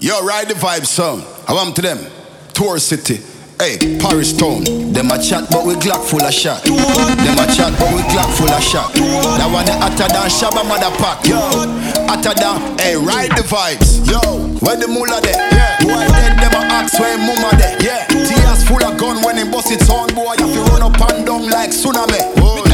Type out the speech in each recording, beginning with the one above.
Yo, ride the vibe song. I want to them. Tour City. Hey, Paris town. Them a chat, but we Glock full of shot. Them a chat, but we Glock full of shot. That one hotter than Shabba mother pack. Yo, hotter than. Hey, ride the vibes. Yo, where the mullah there? Yeah. Boy, then them a ask where mama there. Yeah. Tears full of gun when he bust it on, boy. You fi run up and down like tsunami. Oh,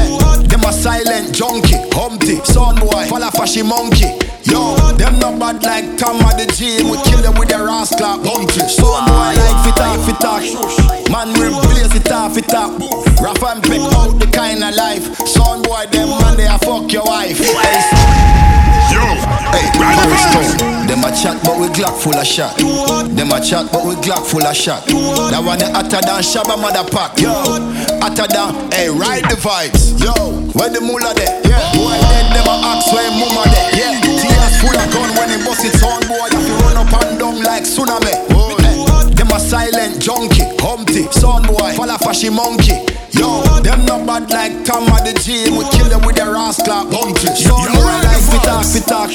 them a silent junkie, Humpty, son boy, fall fashy monkey. Yo, them not bad like Tom at the gym. We kill them with the rascal bounty. Son boy like fit off, fit off. Man, we blaze it off, it off. Rough and pick out the kind of life. Son boy, them man, they a fuck your wife. Hey, Yo, Hey, ride the Paris vibes. town. Them a chat, but we Glock full of shot. Them a chat, but we Glock full of shot. That one the hotter than Shabba mother pack. Yo, hotter than. Hey, ride the vibes. Yo, where the mullah there? Yeah. Boy, then never ask where mama there. Yeah. Tears full of gun when he bust it on, boy. You run up and down like tsunami. Hey, them a silent junkie, Humpty, son boy, fall fashy monkey. Yo, them not bad like Tom at the gym. We kill them with the rascal bounty. Son Yo, boy like fit off, fit off.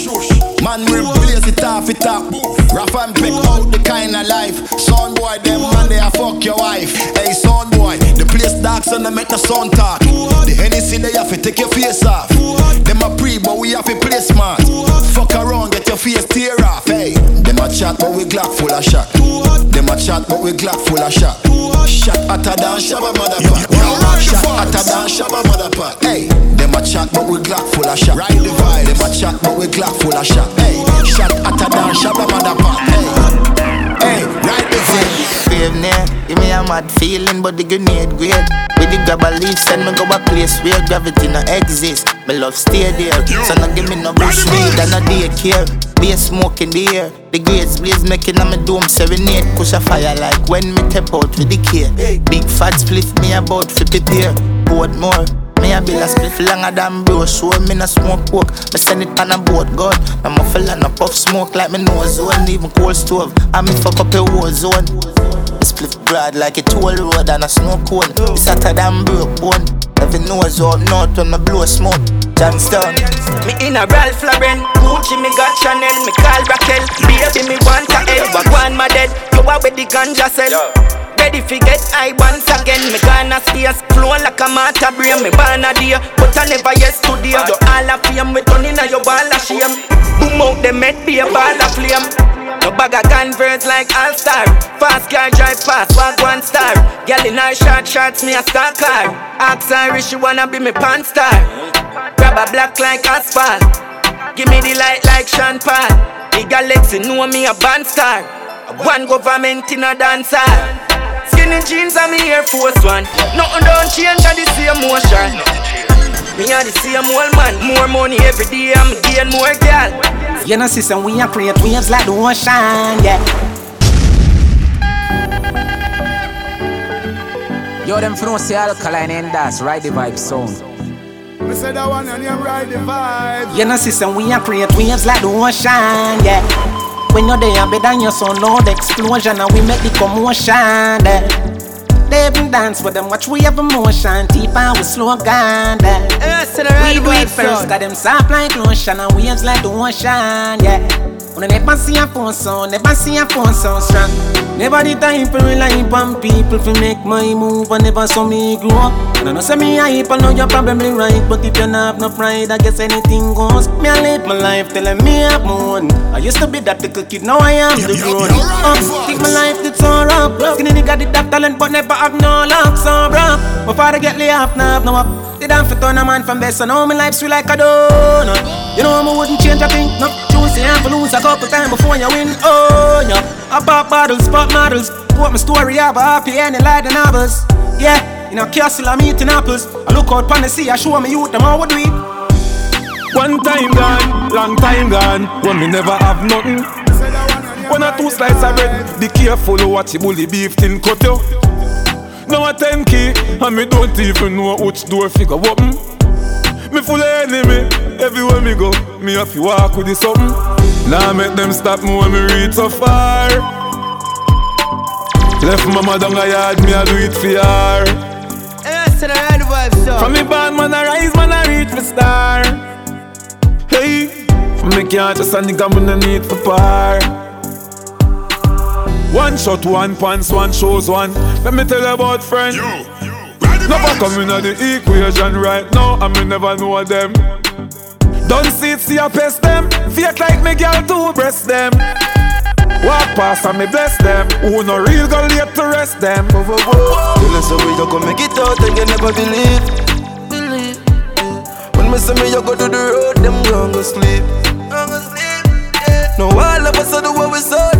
Man, we blaze it off, it off. Rough and pick out the kind of life. Son boy, them man, they a fuck your wife. Hey, son boy, the place dark, so they make the sun talk. The Hennessy, they have to take your face off. Them a pre, but we have to play smart. Fuck around, get your face tear off. Hey, them a chat, but we Glock full of shot. Them a chat, but we Glock full of shot. Shot hotter than Shabba motherfucker. Yo, yo, ride the Shot hotter than Shabba motherfucker. Hey, them a chat, but we Glock full of shot. Ride the vibe. Them a chat, but we Glock full of shot. Hey, shot hotter than Shabba motherfucker. Hey, hey, ride the vibe. Fave near, give me a mad feeling, but the grenade great. With the grab a leaf, send me go a place where gravity no exist. Me love stay there, so no give me no bush weed and no daycare. Be a smoke in the air, the grades blaze making a me dome serenade. Push a fire like when me tap out with the care. Big fat split me about fi prepare, board more. Me a bill a split longer than bro. Show me no smoke coke Me send it on a boat God. I'm a fella no puff smoke like me nose zone. Even cold stove. I me fuck up a war zone. Me split broad like a toll road and a snow cone. It's hotter than broke bone. Every nose up north when me blow smoke. Johnstown. Me in a Ralph Lauren, Gucci me got Chanel, me call Raquel. Baby me want a L, but one my dead. You are with the ganja sell. Ready fi get high once again. Me gonna space, flow like a matter brain. Me born a day, but I never yesterday. You all a fame, we turn inna your wall of shame. Boom out the med, be a ball of flame. No bag of converts like All Star. Fast car drive fast, walk one star. Girl in her short shorts, me a star car. Ask her if she wanna be me pan star. Grab a black like asphalt. Give me the light like Sean Paul. The galaxy know me a band star. One government in a dancer. Skinny jeans and me Air Force One. Nothing don't change, I the same motion. Me a the same old man. More money every day, I'm gain more gal. You know, system, we are create waves like the ocean, yeah. Yo, them from say alkaline and that's right the vibe sound. Me say that one and you ride the vibe. You know, system, we are create waves like the ocean, yeah. When you're there, better your son, Lord, explosion, and we make the commotion, there. They even dance with them, watch we have emotion, deep and we slow down, there. We do it first, got them soft like lotion, and waves like the ocean, yeah. When I never see a phone sound, never see a phone sound strong. Never the time for rely on people to make my move, and never saw me grow up. And I know say me hype, I know you're probably right, but if you not have no pride, I guess anything goes. Me I live my life telling me I'm moon. I used to be that little kid, now I am the yo, grown. yo, right up. before. Think my life did so up. Skinny nigga did that talent, but never have no luck, so bro. Before father get laid off, now no up. Did I fit turn a man from best, and now my life sweet like a donut. You know I wouldn't change a thing, no. Choose have to lose a couple times before you win. Oh, yeah. I pop bottles, pop models. What my story, have a happy ending like the novels. Yeah, in a castle, I'm eating apples. I look out pon the sea, I show my youth, them how we do. One time gone, long time gone, when me never have nothing. One or two slices of bread, be careful what you bully beef tin cut you. Now a 10 key, and me don't even know which door figure open. Me full of enemy, everywhere me go, me have to walk with the something. Now make them stop me when me reach so far. Left mama down a yard, me a do it for her. From me born, man, I rise, man, I reach my star. Hey, from me can't just a nigga, man, I need for par. One shot, one pants, one shows, one. Let me tell you about friends. Never come in the equation right now, and me never know them. Don't see it, see I pest them. Fake like me girl to breast them. Walk past and me bless them. Who no real go late to rest them. Whoa, whoa, whoa. Tell us how we you come make it out and you never believe. Believe. When me say me you go to the road, them gon' go sleep. No all of us are the what we saw,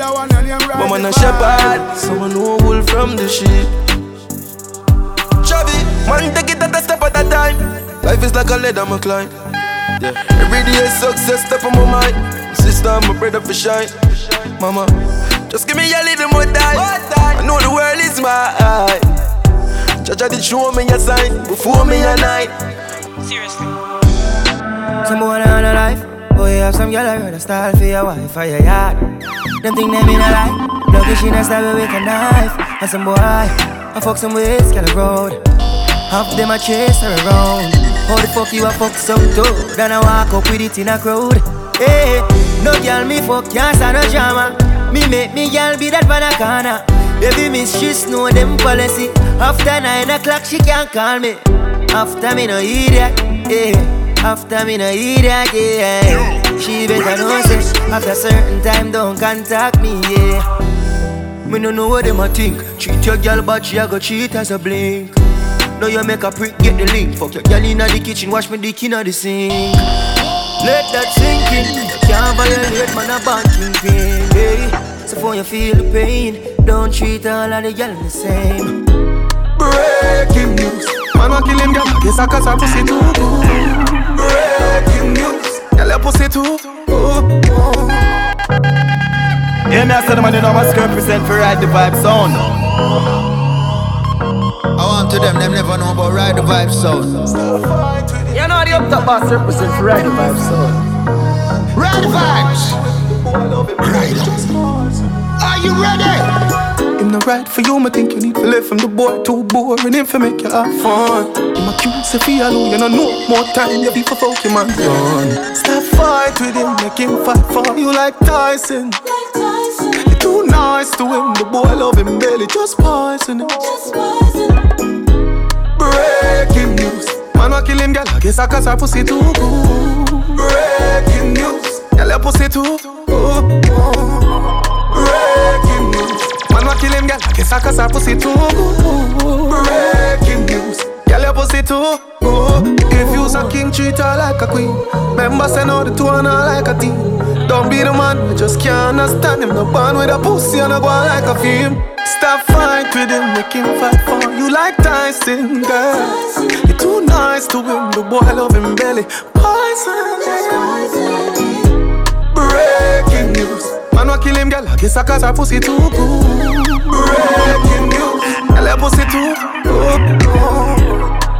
that one and him right. But man a shepherd, someone know wool from the sheep. Chubby, man take it at a step at a time. Life is like a ladder, i climb. Yeah. Every day is success, step on my mind. Sister, my brother for shine. Mama, just give me a little more time. I know the world is my eye. Judge did show me a sign before me a night. Seriously. Someone on a life. Oh, you have some girl I heard a style for your wife or your yard. Them think they mean a lie. Lucky she not stab with a knife. And some boy, I fuck some ways, get a road. Half them a chase her around. How the fuck you a fuck some too? Then I walk up with it in a crowd. Hey, no girl me fuck can't stand no drama. Me make me girl be that van a corner. Baby miss she know them policy. After nine o'clock she can't call me. After me no idiot, yeah. After me no idiot, yeah. She better know say after a certain time don't contact me, yeah. Me no know what them a think. Cheat your girl, but she a go cheat as a blink. Now you make a prick, get the link. Fuck your girl inna the kitchen, wash me dick inna the sink. Let that sink in. You can't violate man a banking pain. Hey. So for you feel the pain, don't treat all of the girl the same. Breaking news. Man want kill him, girl. Guess I cause her pussy too. Breaking news. Girl, your pussy too good. Yeah, me I said the man you know must represent for ride the vibe sound. I want to them, them never know about Ride the Vibe Sound. You know the up top boss represent for Ride the Vibe Sound. Ride the Vibes! Ride Are you ready? Him no right for you, me think you need to live from the boy too boring him for make you have fun. Him a cute feel alone, you know no more time you be for fuck him and. Stop fight with him, make him fight for you like Tyson. Like Tyson. you too nice to him, the boy love him barely, just poison him. Just poison him. Breaking news. Man wa kill him, girl. I guess I cause her pussy too good. Breaking news. Girl, your pussy too good. Breaking news. Man wa kill him, girl. I guess I cause her pussy too. Breaking news. Girl, your pussy too good. If you's a king, treat her like a queen. Remember, say no the two and her like a team. Don't be the man, I just can't understand him. No born with a pussy and I go like a film. Stop fight with him, make him fight for you like Tyson, girl. You're too nice to him, the boy love him belly. Poison, Breaking news. Man wa kill him, girl. I guess I cause her pussy too good. Breaking news. Girl, her pussy too good.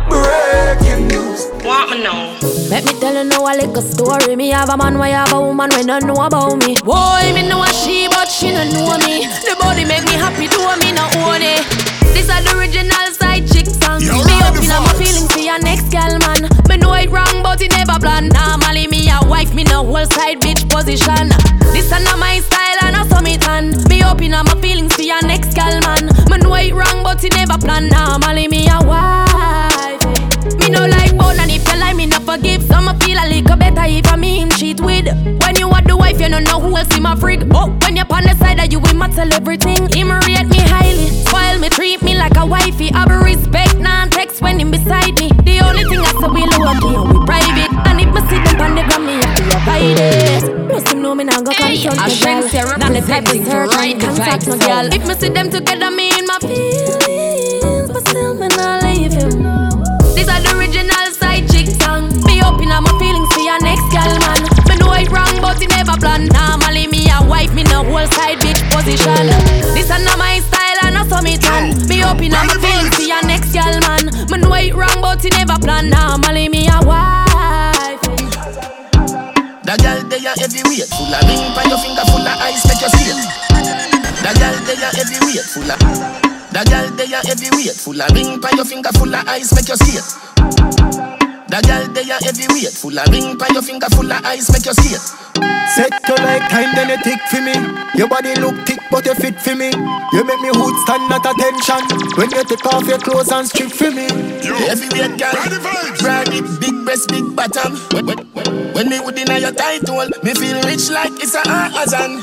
Breaking news. Want me know? Let me tell you now I like a little story. Me have a man, why have a woman when don't know about me. Boy, me know a she, but she don't know me. The body make me happy, do me no own it. This is the original side chick song. You're me up in my feelings for your next girl, man. Me know it wrong, but it never plan. Normally me a wife, me no whole side bitch position. This is not my style and I saw me tan. Me up in my feelings for your next girl, man. Me know it wrong, but it never plan. Normally me a wife. Me no like bone and if you like me no forgive. So me feel a little better if I me him cheat with. When you are the wife you don't know who else in my frig. Oh, when you're on the side that you will my tell everything. Him rate me highly, spoil me, treat me like a wifey. Have respect, non-text when him beside me. The only thing I say we low key and we private. And if me see them on the gram me have to avoid it. Must know me now go confront I the shan't say girl Not the type of representing to search right contact no girl. If me see them together me in my feelings whole side bitch position. This is not my style, and I saw me tan. Me up in my feelings for your next girl, man. Me know it wrong, but it never plan. Normally me a wife. That girl they are heavyweight, full of ring by your finger, full of ice, make you see it. That girl they are heavyweight, full of. That girl they are heavyweight, full of ring by your finger, full of ice, make you see it. The girl they are heavyweight, full of ring by your finger, full of ice, make you skate. Set you like time, then you tick for me. Your body look thick, but you fit for me. You make me hood stand at attention. When you take off your clothes and strip for me. Heavyweight girl, ride it, big breast, big bottom. When, when, when me would deny your title, me feel rich like it's a Amazon.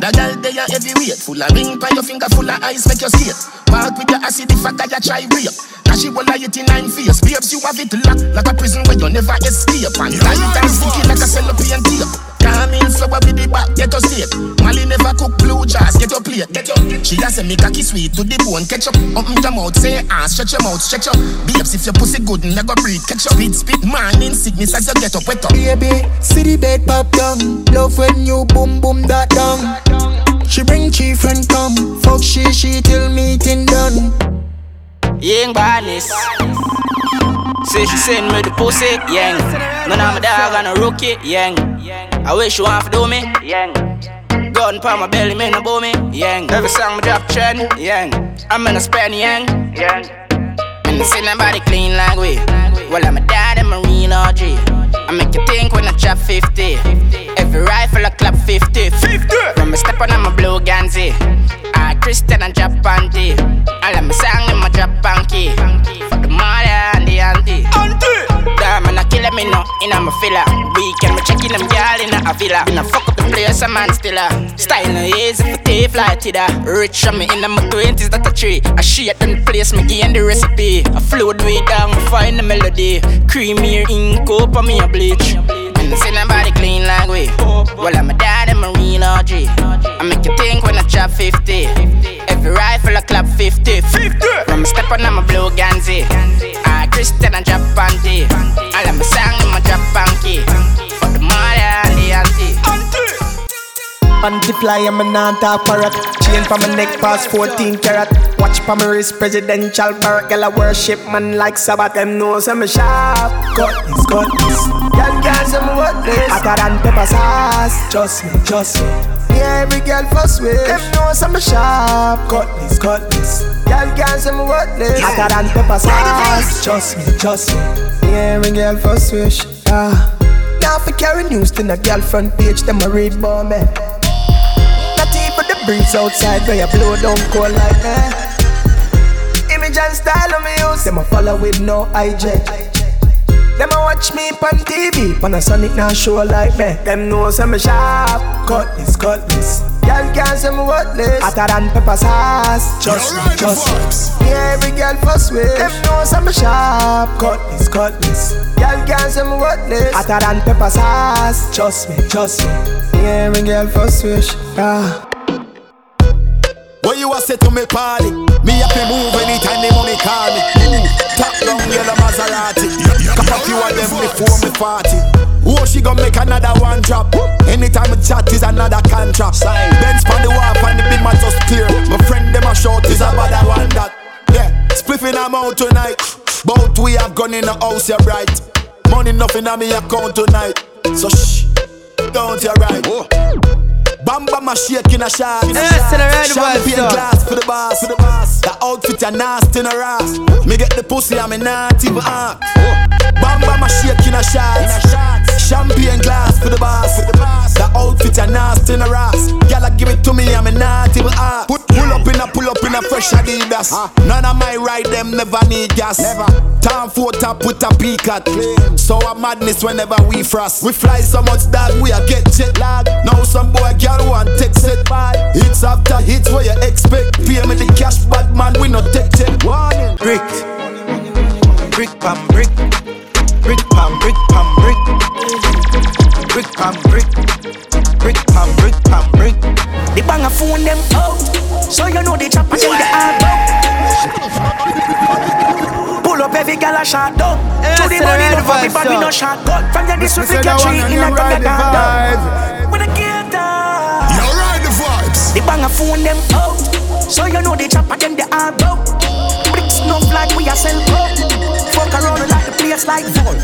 The girl they are heavyweight, full of ring by your finger, full of ice, make you skate. Walk with your acid if I you try rape. She will lie it in nine face. Babes, you have it locked like a prison where you never escape. And tight and sticky like a cellophane tape. Come in slower with the back, get your steak. Molly never cook blue jars, get your plate, get your. She has a make cocky sweet to the bone, catch up. Open your mouth, say ah, stretch your mouth, stretch up. Babes, if your pussy good, never breathe, catch up. Speed, speed, man, in sickness as you get up, wet up. Baby, see the bed pop down. Love when you boom boom that down. She bring chief and come. Fuck she, she till meeting done. Young badness. Say she send me the pussy, yang. None of my dog on a rookie, yang. I wish you want to do me, yang. Gun pa my belly, me no bow me, yang. Every song me drop trend, yang. I'm in a span, yang, yang. And see nobody clean like we. Well, I'm a dad and marine OG. I make you think when I chop 50. Every rifle I clap 50. 50. From a step on, I'm a blue Ganzi. I Christian and drop panty. I let me sing in my drop panky. For the mother and the auntie. Auntie. Damn, man, I kill me no in a my filler. Weekend, me checking them girl in a villa. In a fuck up the place, a man still a style no easy for tape like it. Rich on me in my twenties, that a tree. I shit them place, me gain the recipe. I float way down, find the melody. Creamy ink up on me a bleach. And see nobody clean like we. Well, I'm a dad and marine OG. I make you think when I chop 50. Every rifle I clap 50. 50. From step on, I'm a blue Ganzi. I Christian and drop panty. I let me sing in my drop panky. For the mother and the auntie. Panty fly, I'm a non-talk parrot. Chain from my neck past 14 carat. Watch pa my wrist, presidential barrack. Girl, I worship man like Sabbath. Them knows I'm a sharp. Cut this, cut this. Girl, girl, some what this. Hotter than pepper sauce. Trust me, trust me. Yeah, every girl fuss with. Them knows I'm a sharp. Cut this, cut this. Girl, girl, some what this. Hotter than pepper sauce. Trust me, trust me. Yeah, every girl fuss with. Ah. Now for carry news to the girl front page, them a read about me. Not breeze outside where you blow down cold like me. Image and style of me use, them a follow with no IG. Them a watch me on TV, Panasonic now show like me. Them know some sharp, cut this, cut this. Girl can't say me worthless, hotter than pepper sauce. Just me, just me. Yeah, every girl fuss with. Them know some sharp, cut this, cut this. Girl can't say me worthless, hotter than pepper sauce. Trust me, trust me. Yeah, every girl fuss with. Ah. A say to me party? Me have to move anytime the money call me. Move, top down yellow Maserati. Cup of few of them before me party. Oh, she gon' make another one drop. Anytime we chat is another contract. Benz on the wharf and the big man just clear. My friend them a short is a bad one that. Yeah, spliffing I'm out tonight. Both we have gone in the house, you're right. Money nothing on me account tonight. So shh, don't you right. Oh. Bam bam a shake in a shot. Yes, and I ride Champagne vibes, glass for the boss. For the boss. The outfit a nasty in a ass. Me get the pussy and me not even ask. Bam bam a shake in a shot. Champagne glass for the boss. For the boss. The outfit a nasty in a ass. Gyal give it to me and me not even ask. Put pull up in a pull up in a fresh Adidas. Ah. None of my ride them never need gas. Never. Time for top with a peacock. So a madness whenever we frost. We fly so much that we a get jet lag. Now some boy girl want text it bad. Hits after hits what you expect. Pay me the cash, bad man we no take check. Warning. Brick, brick pam brick, brick pam brick pam brick, brick pam brick, brick pam brick pam brick. The bang a phone them out, so you know the chopper them the hard. Pull up every gal a shot down. To the money no for me, but we no shot gun. From your this we Say fit that your one tree in you a ride gun the down. The bang a phone them out, so you know the chopper them the hard out. Bricks no like we a sell gold. Fuck around like the place like vault.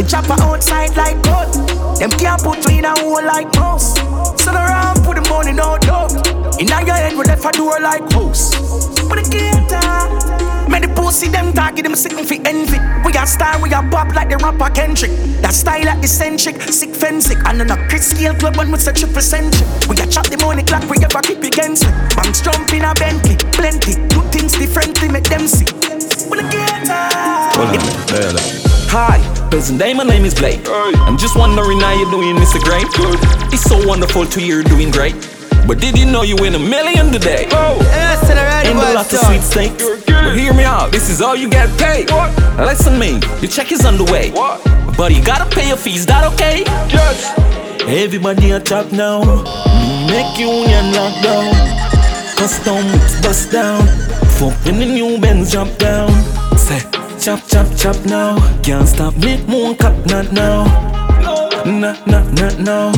The chopper outside like gold. Them can't put me in a hole like mouse. So the round put the money no doubt. In your head we left a door like house. But the gator, uh, Many pussy them target them sitting for envy. We are star, we are pop like the rapper Kendrick. That style like the centric, sick fencing. And on a Chris scale club one with such a percentage. We got chop the money clock, we ever keep against me. Banks jump in a Bentley, plenty. Do things differently, make them see. When I get Hi, peasant day, my name is Blake. I'm just wondering how you're doing, Mr. Great. Good. It's so wonderful to hear you doing great. But did you know you win a million today? Oh, yes, Ain't a lot of sweet steaks. But hear me out, this is all you get paid. What? Listen me, your check is on the way. What? But you gotta pay your fees, that okay? Yes. Everybody a top now. Me make union lock down. Customs bust down. Fuck when the new Benz jump down. Say, chop, chop, chop now. Can't stop me, moon cut not now. Nah, nah, no.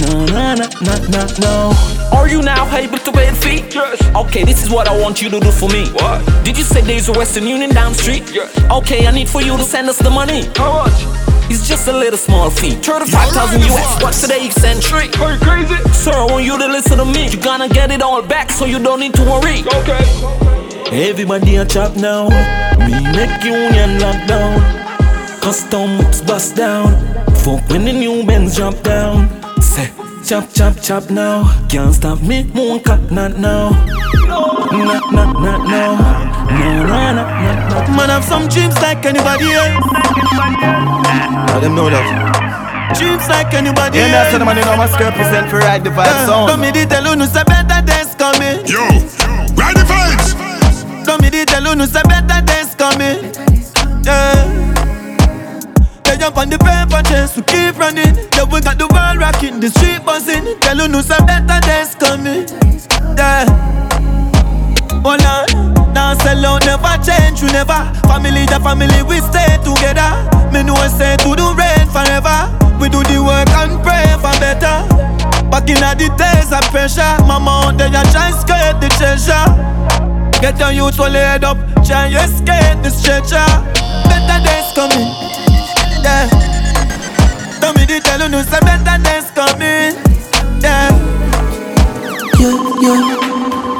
No, no, no, no, no, no. Are you now able to pay the fee? Yes. Okay, this is what I want you to do for me. What? Did you say there's a Western Union down the street? Yes. Okay, I need for you to send us the money. How much? It's just a little small fee. 35,000 US. What's today eccentric? Are you crazy? Sir, I want you to listen to me. You're gonna get it all back, so you don't need to worry. Okay. Everybody a chop now. Me make union lock down. Customs bust down. Fuck when the new Benz jump down. Say, chop, chop, chop now. Can't stop me, moon cut, not now. Not, not, not, no. No, no, no, no, no. Man have some dreams like anybody else. Let them know that. Dreams like anybody Yeah, else. that's the man you know must represent for ride the vibe sound. Don't me tell you no say better days coming. Yo, ride the vibes. Don't me tell you no say better days coming. Yeah. They jump on the paper chase, we keep running. Yeah, we got the world rocking, the street buzzing. Tell you no say better days coming. Yeah. Hold on, now sell out, never change, we never. Family, the family, we stay together. Me know I say to the rain forever. We do the work and pray for better. Back in the days of pressure, mama there, you try skate the treasure. Get your youth all laid up, try escape the stretcher. Better days coming, yeah. Tell me the tell you no say better days coming, yeah. Yeah, yeah.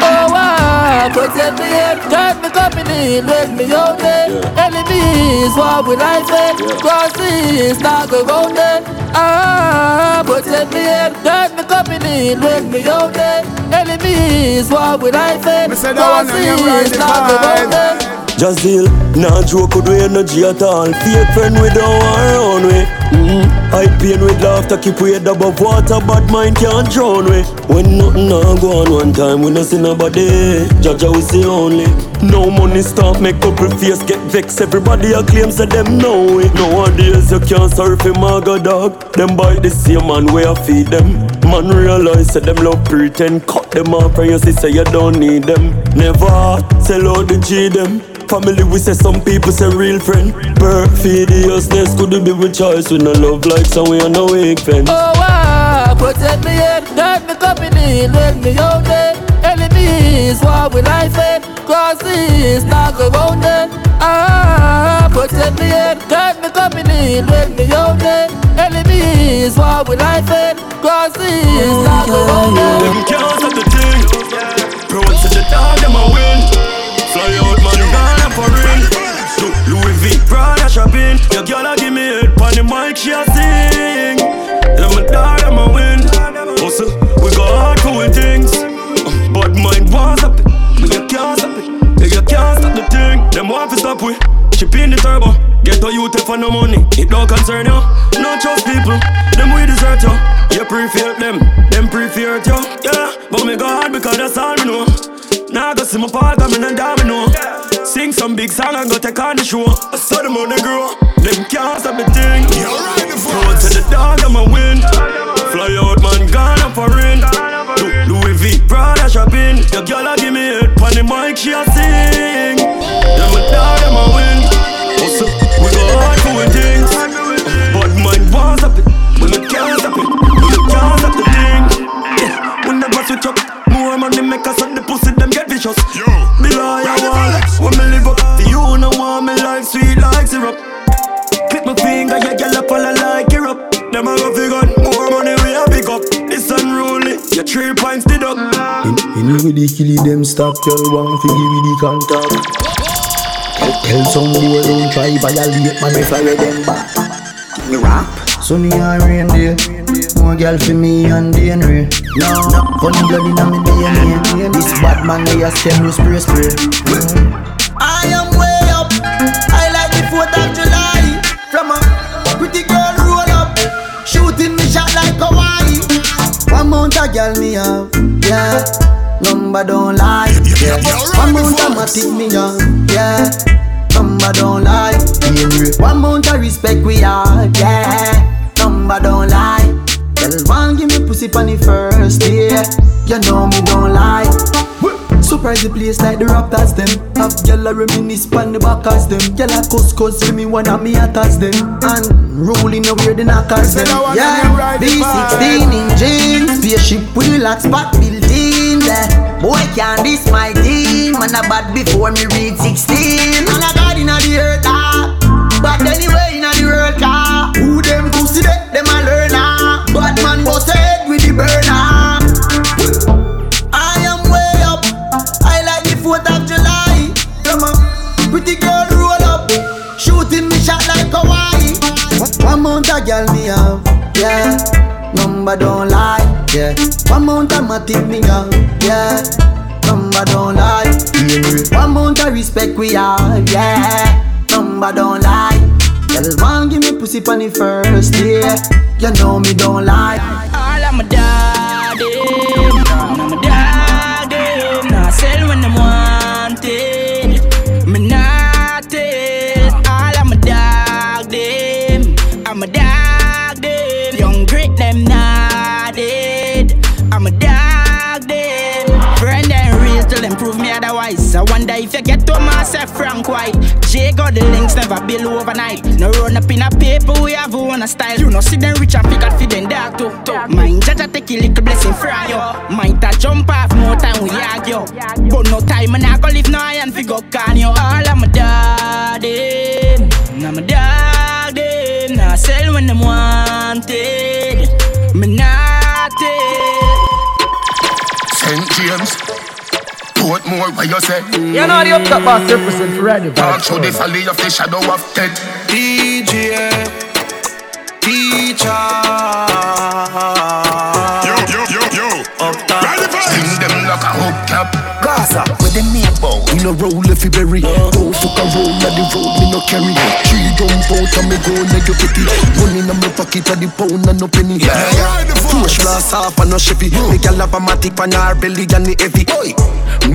Oh, wow, protect me, drive me company, make me own it. Enemies, what will I say? Crosses, not go round it. Ah, protect me, drive me company, make me own it. Enemies, what will I say? Crosses, not go round it. Just deal, nah joke with we energy at all. Fake friend we don't want around we. Mm-hmm. High pain with laughter keep we head above water, bad mind can't drown we. When nothing nah go on one time, we no see nobody. Jaja we see only. No money stop, make couple face get vexed. Everybody a claim say them know it. Nowadays you can't surf him maga dog. Them buy the same man where I feed them. Man realize say them love pretend. Cut them off and you see say you don't need them. Never sell out the G them. Family, we say some people say real friend. Perfidiousness couldn't be with choice. We no love like some we are no weak friend. Oh, wow, protect me, drive me company, make me own it. Enemies, what will I say? Crosses, not go round it. Ah, protect me, drive me company, make me own it. Enemies, what will I say? Crosses, not go round it. She a sing. Them a dog, them a win. Also, we go hard cool things. Uh, But mine was up it, but you can't stop it. Yeah, You can't stop the thing. Them want to stop we. Chip in the turbo. Get a youth for no money. It don't concern you. No trust people. Them we desert you. You prefer them. Them prefer you. Yeah, but me go hard because that's all me know. Now I go see my part, I'm in a domino. Sing some big song and go take on the show. I saw the grow. Them can't stop the thing. It to the dog, I'm a win. Fly out, man, gone up for in. Lu- Louis V, Prada shopping. Your girl a give me head pon the mic, she a sing. Deduct. Anyway, they kill them stop, girl, one fi give me the contact. Tell some boy don't try violate man if I remember. Me rap. Sunny and rain day. More girl for me and DNA. No, no, funny blood inna me DNA. This bad man they a stem you spray spray. I am way up. I like the 4th of July. From a pretty girl roll up, shooting me shot like Hawaii. One mount a girl me have, yeah. Number don't lie, yeah. One mount a matic me have, yeah. Number don't lie. One mount a respect we have, yeah. Number don't lie. Girl, one give me pussy pon the first day. You know me don't lie. Surprise the place like the Raptors them Have gyal a reminisce pon the backers them Gyal a cuss cuss for me one of me attacks them And rolling away the knockers them Yeah, B16 in jeans Spaceship with relax back building yeah. Boy can this my team. Man a bad before me reach 16 Man a god inna the earth ah. But anyway inna the world car Who them pussy they, them a learn ah Bad man bust head with the burner. I am way up. I like the 4th of July. Come on, pretty girl roll up, shooting me shot like Hawaii. One mount a girl me have, yeah. Number don't lie, yeah. One mount a matic me have, yeah. Number don't lie, yeah. One mount a respect we have, yeah. Number don't lie. Girl, one give me pussy pon the first day. You know me don't lie. All of my dog you get to Frank White. J got the links never build overnight. No run up in a paper, we have one a style. You know, see them rich and figure feed them dark too. Mind Jaja take a little blessing from you. Mind a jump off more time we argue. But no time and I go live no iron figure can you. All my dog them, now my dog them. Now sell when them wanted. Me not. St. James. Portmore, what you say? You know the up top boss represent for Radio Talk Vibes. through the valley of the shadow of death. DJ Teacher Yo, yo, yo, yo. Up top. Sting them like a hubcap. Gaza, the meatball. We no roll if you berry. Uh-huh. Don't fuck a roll na the road, me no carry. Three jump out and me go na your kitty. Money na my pocket a the pound and no penny. Yeah, yeah. Push blast off and no Chevy. Me gal have a matic on her belly and the heavy. Oi.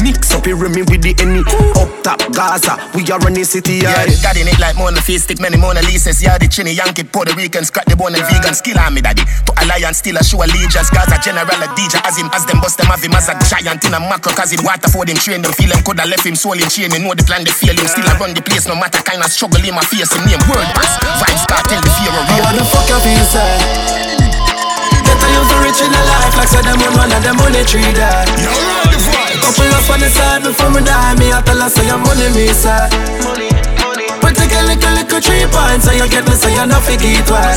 Mix up here me with the any. Up top Gaza, we are running city. Yeah, Yeah, got in it like Mona Face, stick many Mona Lisa's. Yeah, the chinny Yankee, Puerto Rican, scratch the bone and vegan. Skill on me, daddy. To alliance, still a show allegiance. Gaza general, a DJ, as him, as them bust them, have him as a giant in a macro, cause him water for them, train them, feel him, coulda left him, soul in chain. You know the plan, they feel him. Still I run the place, no matter kind of struggle in my face. Him name, world pass. Vybz Kartel, the fear of How real. the fuck you feel sad? Get a youth rich in the life Like say them one man and them money tree that Couple up on the side before me die Me I tell her say your money me sad Money, money. But take a little little three points So you get me say you no figure it why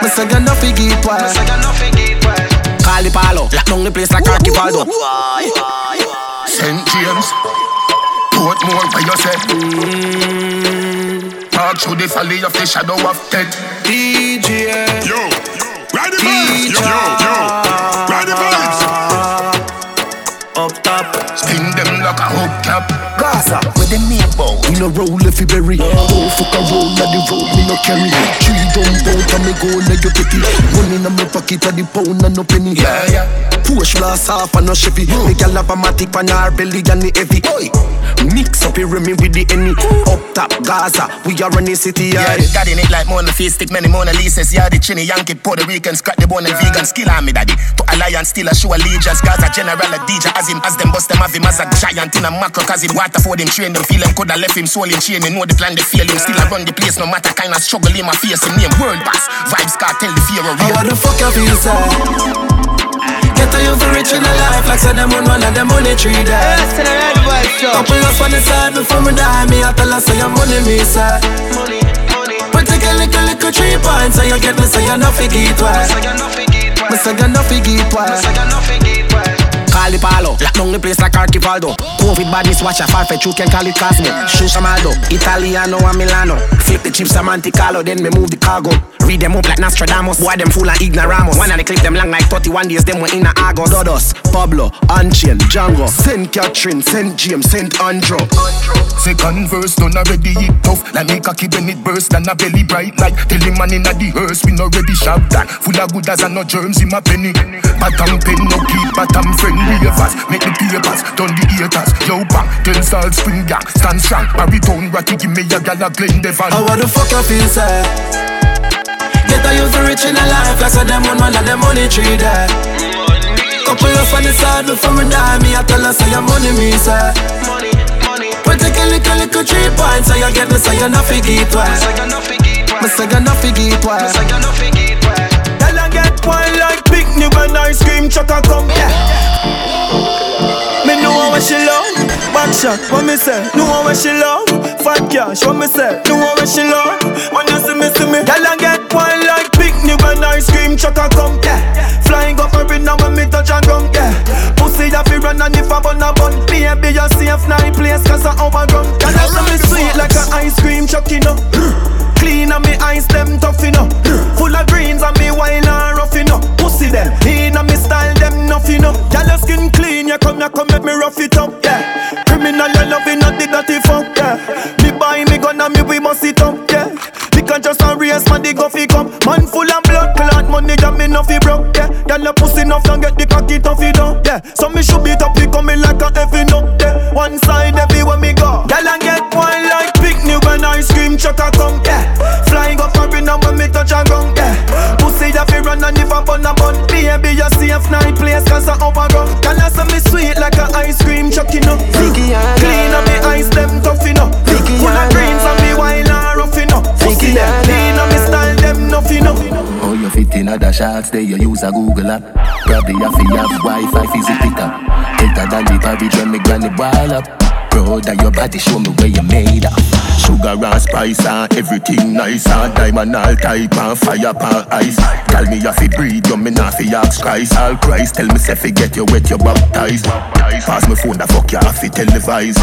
Me say you no figure it why Call the palo, lock down the place like Archivaldo. St. James. Portmore, what you say? Talk through the valley of the shadow of death. DJ Yo, ride the vibes. Yo, yo, yo. Ride the vibes. Up top Sting them like a hubcap. Gaza, with the meatball. We no roll if you berry. Don't oh, fuck a roll na the road, me no carry. Three jump out and me go na your kitty. Money na my pocket a the pound and no penny. Yeah, yeah. Push blast off and no Chevy. Me gal have a matic on her belly and the heavy. Oi. Mix up here me with the any. Up top Gaza, we are running city. Yeah, Yeah, in it like Mona Face, stick many Mona Lisa's. Yeah, the chinny Yankee, Puerto Rican, scratch the bone and vegan. Skill on me, daddy. To alliance, still a show allegiance. Gaza general, a DJ, as him, as them bust them, have him as a giant in a macro, cause him water for them, train them, feel him, coulda left him, soul in chain. You know the plan, they feel him. Still I run the place, no matter kind of struggle in my face. Him name, world boss. Vybz Kartel, the fear of real. How the fuck you feel sad? Get a youth rich in the life. Like say them one man and them money tree that Couple up on the side before me die. Me I tell her say your money me sad But take a little little three points So you get me say you no figure it why Me say you no figure it why call the palo. Lock down the place like Archivaldo. COVID badness watch a far fetch, you can call it Cosmo. Shoes Amaldo, Italiano and Milano. Flip the chips a Monte Carlo, then me move the cargo. Read them up like Nostradamus, boy them full of ignoramos. One of the clip them long like 31 days, them were in a Argos. Dodos, Pablo, Anchian, Django, Saint Catherine, Saint James, Saint Andrew. Second verse done already it tough Like me cocky when it burst and a belly bright like Tell him man inna the hearse we no ready shop that Full of good as and no germs in my penny Bottom pen no keep bottom friend ravers Make the papers. Done the haters. Yo bang. Tell salt spring gang stand strong. Baritone ratty give me a gal a Glendevon How the fuck I feel say Get a youth rich in a life Like so them one man and them money tree there. Couple of on the side before me die. Me I tell her say your money me say Money, money We take a little little three points So you get me say you not forget why Me say you not forget why Me say you not forget why Girl I get one like picnic when ice cream truck a come yeah. Me know what she love? Back shot, what me say? Know what she love? Fat cash, what me say? Know what she love? When you see me, see me. Girl I get one like picnic when ice cream truck a come yeah. Flying up every now when me touch and ground yeah. Pussy a fi run and if I bun a bun. Baby you safe night place cause I overgrown Girl I me sweet like a ice cream truck you know. Clean and me eyes them tough you know. Full of greens and me wild and rough you know. Pussy them in and me style them nuff you come you come make me rough it up yeah. Criminal you love you not the dirty fuck yeah. Me buy me gun and me we must it up yeah. We can just a race man the go fi come. Man full of blood clot money got me nuffy broke yeah. Girl your pussy enough and get the cocky tough you down yeah. So me should beat up you coming like a heavy nut yeah. One side everywhere me go. Girl I get one like picnic when ice cream a come yeah. Flying up every now when me touch a ground yeah. Pussy you fi run and if I bun a bun. Baby you safe night place cause I overgrown Girl I say me like a ice cream truck you know Clean and me eyes them tough you know Full of greens and me wild and rough you know Pussy them clean and me style them nuff you know Oh, you fit in other shots, there you use a Google app. Probably have to have Wi-Fi physical pick up. Better than the porridge when me granny boil up. Proud of your body, show me where you made up. Sugar and spice and everything nice and diamond all type and fire pan ice. Tell me you fi breathe, you me not fi ask Christ. All Christ, tell me say fi get you wet, you baptized. Pass me phone, the fuck you have fi televise.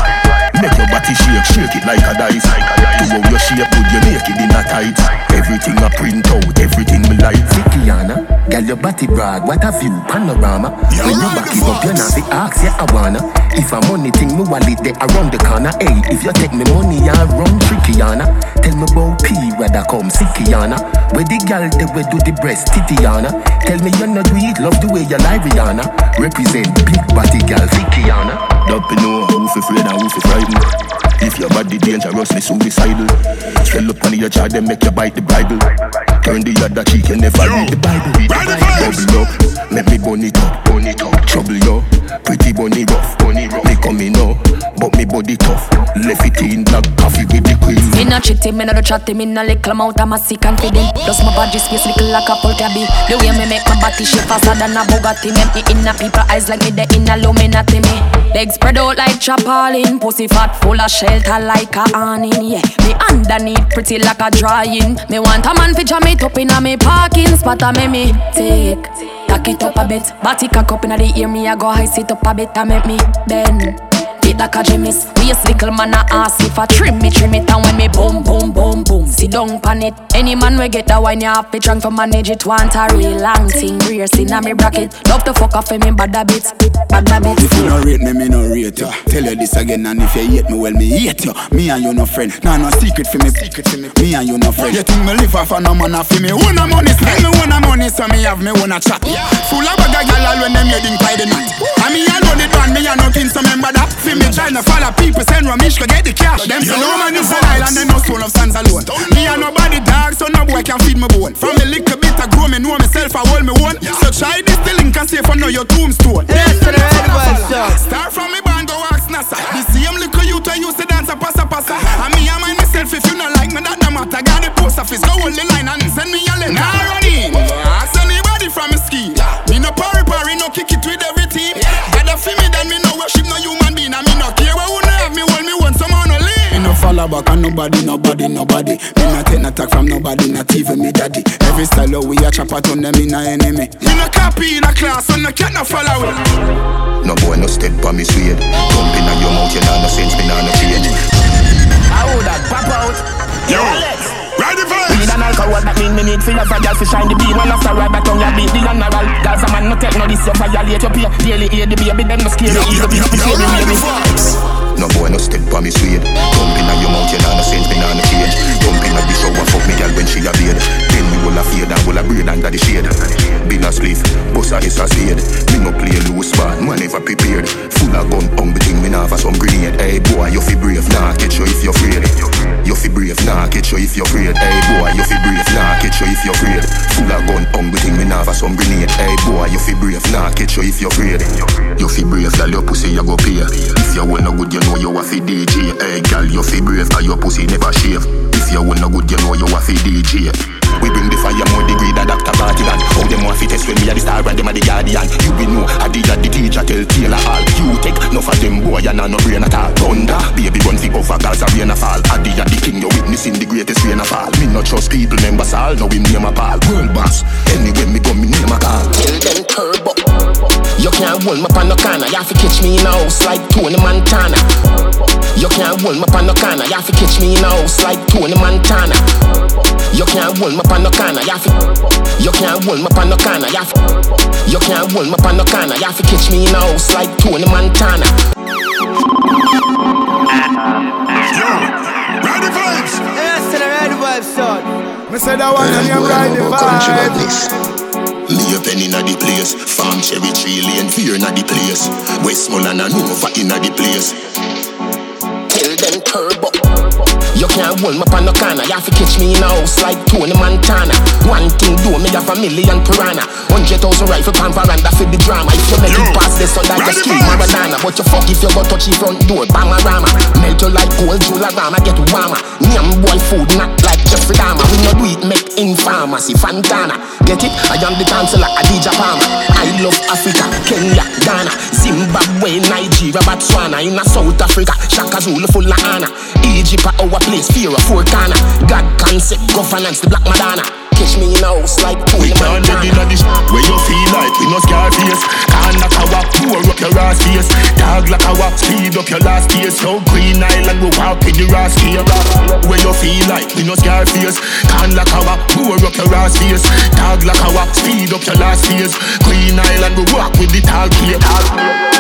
Make your body shake, shake it like a dice. To how your shape good, you naked in a tight. Everything I print out, everything me like. Thickiana, girl your body broad, what a view, panorama. When you back it up, you not fi ask, yeah I wanna. If a money thing, me wallet there around the corner. Hey, if you take me money, I run trickyana. Tell me about P, rather come sickyana. Where the girl they we do the breast titiana. Tell me you not do it, love the way you lie Rihanna. Represent big body girl Thickiana. Don't be know who fi afraid and who fi frightened. If your body dangerously suicidal, swell up on your child, then make you bite the Bible. Turn the other cheek, you never read the Bible. Bubble up, let me bun it up, bun it up. Trouble yo, pretty bunny rough, bunny rough. Me coming up, but me body tough. Left it in black coffee with the queen. Me no chitty, me no do chatty, me no little amount of massy confident. Just my body space little like a poultry bee. The way me make my body shape faster than a Bugatti. Make me in a people eyes like me the in Illuminati me. Legs spread out like chapalin, pussy fat full of shelter like a awning. Yeah, me underneath pretty like a drying. Me want a man fi jam it up inna me parking spot. A me me take. Tack it up a bit, body cock up inna the ear. Me I go high sit up a bit and make me bend. Fit like a gymnast Waist little man a ask if I trim me, trim it And when me boom, boom, boom, boom Sit down pan it. Any man we get that wine You have to drunk for manage it Want a real long thing Rear sin a me bracket. Love to fuck off me bad a bit Bad a bit If you no rate me, me no rate ya. Tell you this again And if you hate me, well me hate you Me and you no friend. Nah, no secret for me Secret for me. Me and you no friend. You think me live off and no man off me? Own a money? Spend me own a money So me have me own a chat. Full of bag of gal all when them heading by the night. And me alone it one Me and nothing so remember that. Feel me trying to follow people Send Ramesh go get the cash. Them say no man is an island And no soul of stands alone Me and nobody dog So no boy can feed me bone. From a little bit I grow me know myself I hold me one So try this the link and say for know your tombstone. Yes, to the red one, sir. Start from me band go ask NASA. The same little youth I used to dance a passa passa. And me I mind myself if you not like me that no matter. Got the post office go hold the line and send me a letter a back and nobody, nobody, nobody. Me not take no talk from nobody, not even me daddy. Every style we a chop out on them in a enemy. Me no copy in a class, and no cat no follow it. No boy no step by me sweet. Jump in your mouth, you know no sense, me nah no change. How that pop out? Yo, ride the We need an alcohol that mean me need for your girl to shine the beam One after ride back on your beat the general Girls a man no take no this you violate your peer Daily aid the baby them no scary Easy be happy shady baby No boy no step by me sweet. Jump in your mouth, you know no sense, me nah no change. Jump in the shower, fuck me girl when she a bed. Then we will a fade and will a breathe under the shade. Bill a spliff, bust a hiss a spade. Me no play loose man, man never prepared. Full of gun, hungry thing, me nah have some grenade. Hey boy, you fi brave, nah catch you if you're afraid. You fi brave, nah catch you if you're afraid. Hey boy, you fi brave, nah catch you if you're afraid. Full of gun, hungry thing, me nah have some grenade. Hey boy, you fi brave, nah catch you if you're afraid. You fi brave, girl, your pussy you go pay. If you want no good, you know you a fi DJ. Hey girl, you fi brave, cause your pussy never shave. If you want no good, you know you a fi DJ. We bring the fire more degree than Dr. Bartigan How them want fi test when me a the star and them a the guardian? You will know, I did a the teacher tell Taylor all You take enough of them boy and no brain at all. Thunder, baby run fi over cause a rain a fall. I did a the king, you witnessing the greatest rain a fall. Me no trust people, members all, know him name a Paul. World boss, anyway me go me name a call Tell them turbo. You can't hold me on no corner. You have to catch me in a house like Tony Montana. You can't hold me on no corner. You have to catch me in a house like Tony Montana. You can't hold me on no corner. You have to. You can't hold me on no corner. You have to. You can't hold me on no corner. You have to catch me in a house like Tony Montana. Yo, ride the vibes. Yes, to the ride the vibes, son. Me say that one and you ride the vibes. A pen inna the place. Farm cherry tree lane Fear inna the place. Westmoreland and Nova inna the place. Tell them turbo. You can't hold me on no corner. You have to catch me in a house like Tony Montana. One thing do me have a million piranha. Hundred thousand rifle pan veranda for the drama. If you make it past this, so that you scream Maradona. But you fuck if you go touch the front door, Bamarama. Melt you like gold, Jularama, get warmer. Nyam boy food, not like Jeffrey Dahmer. We no do it, make in pharmacy, Fantana. Get it? I am the chancellor, Adidja Palmer. I love Africa, Kenya, Ghana, Zimbabwe, Nigeria, Botswana, in a South Africa, Shaka Zulu full of honor. Egypt our place, fear of corner. God concept, governance, the Black Madonna. Catch me in a house like We can't live inna this Where you feel like we no scar face. Can't knock a walk, pour up your ass face. Dog like a walk, speed up your last case So Green Island, we walk with the ass here Where you feel like we no scar face. Can't knock a walk, pour up your ass face. Dog like a walk, speed up your last case Green Island, we walk with the tall gear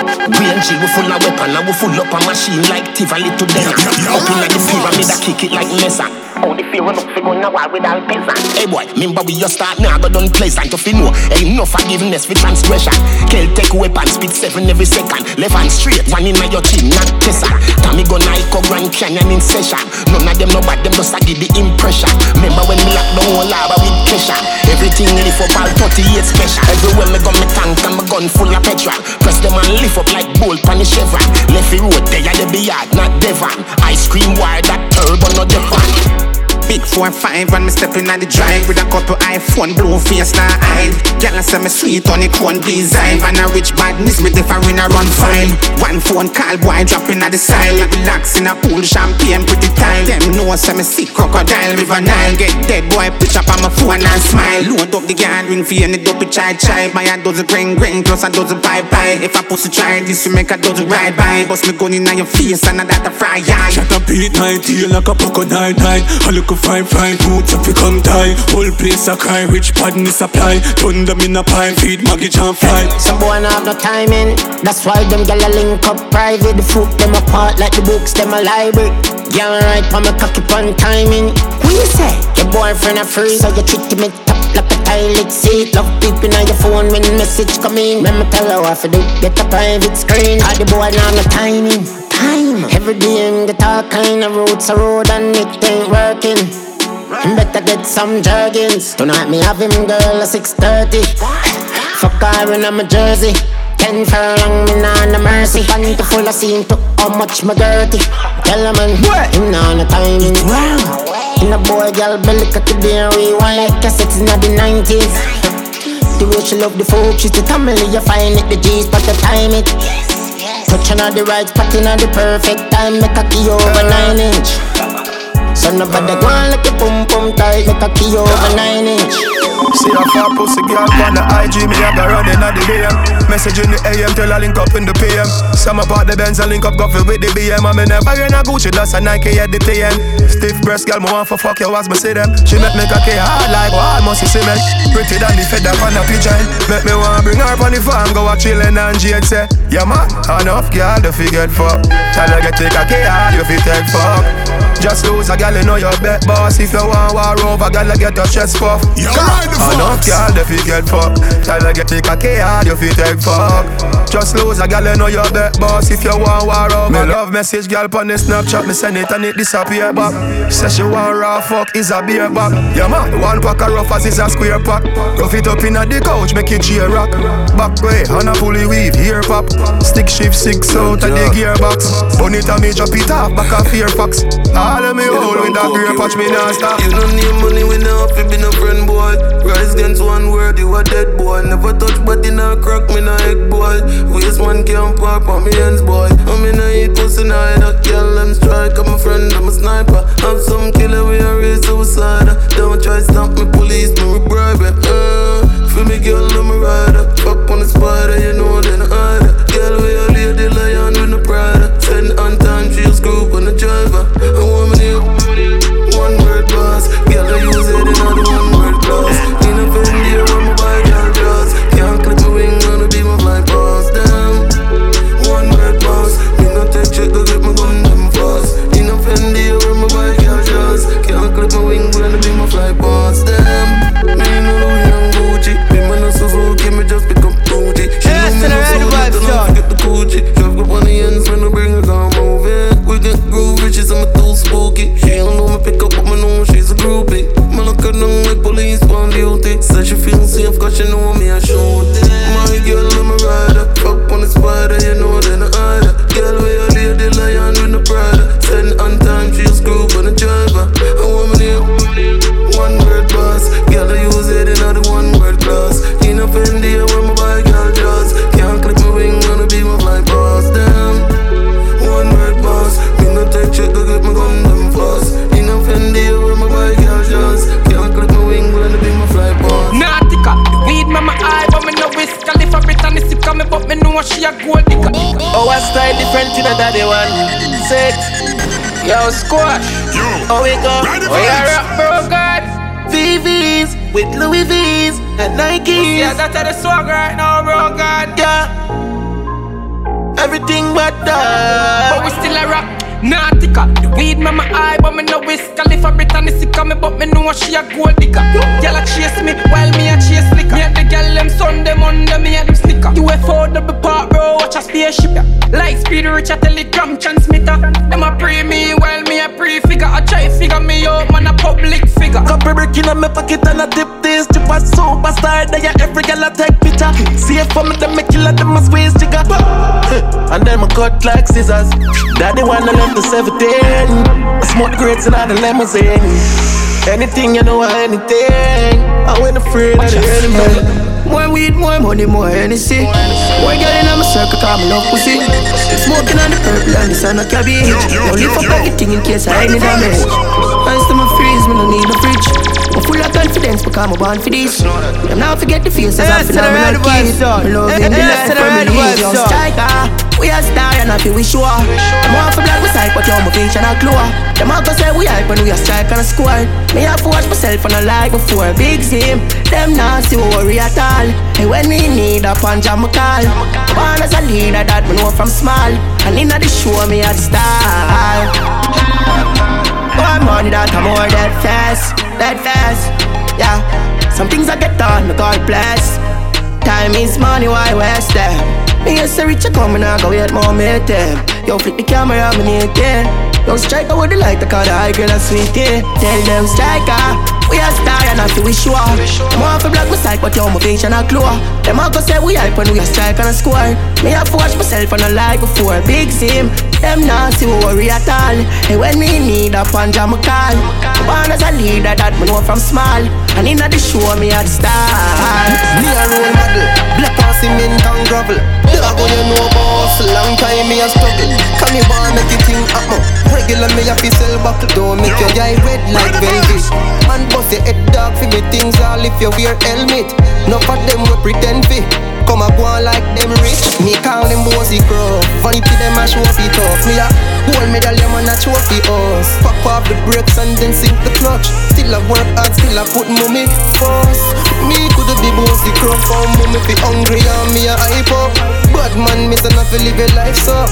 Range, we full of weapon and we full up a machine like Tivoli to them Up in the pyramid, I kick it like Mesa how the fear enough fi go war with all peasant Hey boy, remember we just start now Go done pleasant to fi know Ain't no forgiveness for transgression. Take weapon, spit seven every second. Left hand straight, one in your chin, not tessa. Tommy gun Ico Grand Canyon in session. None of them know bad, them just a give the impression. Remember when me lock down whole lava with Kesha Everything lift up all 38 special. Everywhere me go me tank and my gun full of petrol Them lift up like bolt pan the chevron. Left the road they be yard, not Devon. Ice cream wire, that turbo, not Devon Big four five and me stepping on the drive with a couple iPhone blue face na eye. Girl I say me sweet on the cone design and a rich badness with the foreign a run fine. One phone call boy dropping at the side. Relax in a pool champagne pretty time. Them know say me sick crocodile river Nile. Get dead boy pitch up on my phone and smile. Load up the yard ring for any dopey chai chai. My a dozen green green plus a dozen pie pie. If I pussy try this, you make a dozen ride by. Bust me gun in your face and a that a fry eye. Shut up, beat my tail like a nine nine. I a fine fine boots if you come tie. Whole place a cry, rich badness apply. Turn them in a pine, feed Maggie and fly. Some boy not have no timing. That's why them gyal a link up private. The foot them apart like the books them a library. Girl right for me cocky on timing. What you say? Your boyfriend a free, so you treat him it like a toilet seat. Love peeping on your phone when message come in. Me tell her what to do. Get a private screen. All the boy not no timing. Time. Every day him get all kind of roads a road and it ain't working. Him better get some jerkins. Tonight me have him girl at 6.30 Fuck her in my jersey Ten furlong, me nah no mercy Panty full of scene to how much my dirty Tell a man, him nah no timing In a boy girl belly the beer rewind like a cassettes in the 90s The way she love the folk, she's the family You find it, the G's, but the time it. Touching on the right spot in the perfect time. Make a key over nine inch. So nobody go on like a pum pum tight, make a key over nine inch. See a fat pussy girl on the IG, me a go running at the DM. Message in the AM, tell her link up in the PM. Some apart the Benz I link up coffee with the BM. I me never in a Gucci, that's a Nike at the TN. Stiff breast girl, me want for fuck you as me see them. She make me cocky hard like wall, must see me? Pretty than the feather on the pigeon. Make me wanna bring her up on the farm, go a chillin' and Jade say, Yeah man, enough girl, the figure fuck. Her get take a key hard, you fit take fuck. Just lose a gal, you know your bet boss. If you want war over, gal, get your chest puff. Enough girl, the fi get fuck. Tell her get take a key hard, you fi take fuck. Just lose a gal, you know your bet boss. If you want war over, me love message gal on the Snapchat, me send it and it disappear back. Say she want raw fuck, is a beer back. Yeah man, one pack of rough as is a square pack. Rough it up inna the couch, make it cheer rock. Back way, on a fully weave, here pop. Stick shift six out of the gearbox. Bun it and me drop it off, back a fear fox. All of me hold with that grey patch, me nah stop. You don't need money, we not fi be no friend boy. Rise against one word, you a dead boy. Never touch body, nah crack me nah egg boy. Waste man can't park on me hands boy. I'm in a eat pussy now, I kill them strike. I'm a friend, I'm a sniper. I'm some killer, we are raise suicide. Don't try stop me, police, me bribe it. Uh, for me girl, I'm a rider. Fuck on the spider, you know then I That's the swag right now, bro, God. Yeah. Everything but that. But we still a rock. Nautica, the weed mama eye, but me no whisk. Califa Brittany sick of me, but me know she a gold digger. Girl a chase me, while me a chase liquor. Me and the girl them Sunday, Monday, me and them snicker. UFO double part, bro, watch a spaceship. Yeah. Light speed, rich a telegram transmitter. Them a pre me, while me a pre-figure. I try figure me out, man a public figure. Couple brick in my pocket and I dip a superstar, they are every girl I take picture. See it for me, them me killer, them a squeeze jigger And then my cut like scissors. Daddy wanna left the 17 I smoke grapes and all the limousine. Anything, you know, or anything. I ain't afraid of the enemy. More weed, more money, more Hennessy. More girl in my circle, call me love pussy. Smoking on the purple and the sun of cabbage. Don't lift up everything in case I any damage. Hands to my freeze, me no need no fridge. I'm full of confidence because I'm born for this. I'm not forget the faces I'm phenomenal kid. Me love in the life for me, young striker. We are star and I feel we sure. I'm off for black beside, but you're my bitch and I glow. Them all go say we hype when we are strike and a squad. Me have to watch myself on a like before big zim. Them not see worry at all. Hey, when we need a panja, me call. Born as a leader that me know from small. And in the show me a star. One money that I'm more dead fast, dead fast. Yeah, some things I get done, me God bless. Time is money, why waste them? Me a say rich, I come and I go wait more meet them. Yo, flip the camera, me need it. Yo, strike with the light, I call the high girl a sweetie. Tell them striker, we a star and I feel we sure. I'm off a black my but yo, my vision a glow. Them all go say we hype when we a strike and a score. Me to watch myself on a like before big sim. Them not see worry at all. Hey, when me need a panja, me call. Born as a leader that me know from small. And in the show, me a star. Me a role model, black on cement and gravel. Dog when you know boss, long time me a struggle. Come me born make you think up mo. Regular, me have to sell buckle. Don't make your eye red like velvet. And bust your head dark for me things all if you wear helmet. Enough of them will pretend fi. Come a go on like them rich. Me call them bossy crow. Vanity them a show fi tough. Me a gold medal, yeah man a trophy us. Pop off the brakes and then sink the clutch. Still a work hard, still a put mummy first. Me coulda be bossy crow for mummy fi hungry and me a hype up. Bad man, me say not fi live a life so.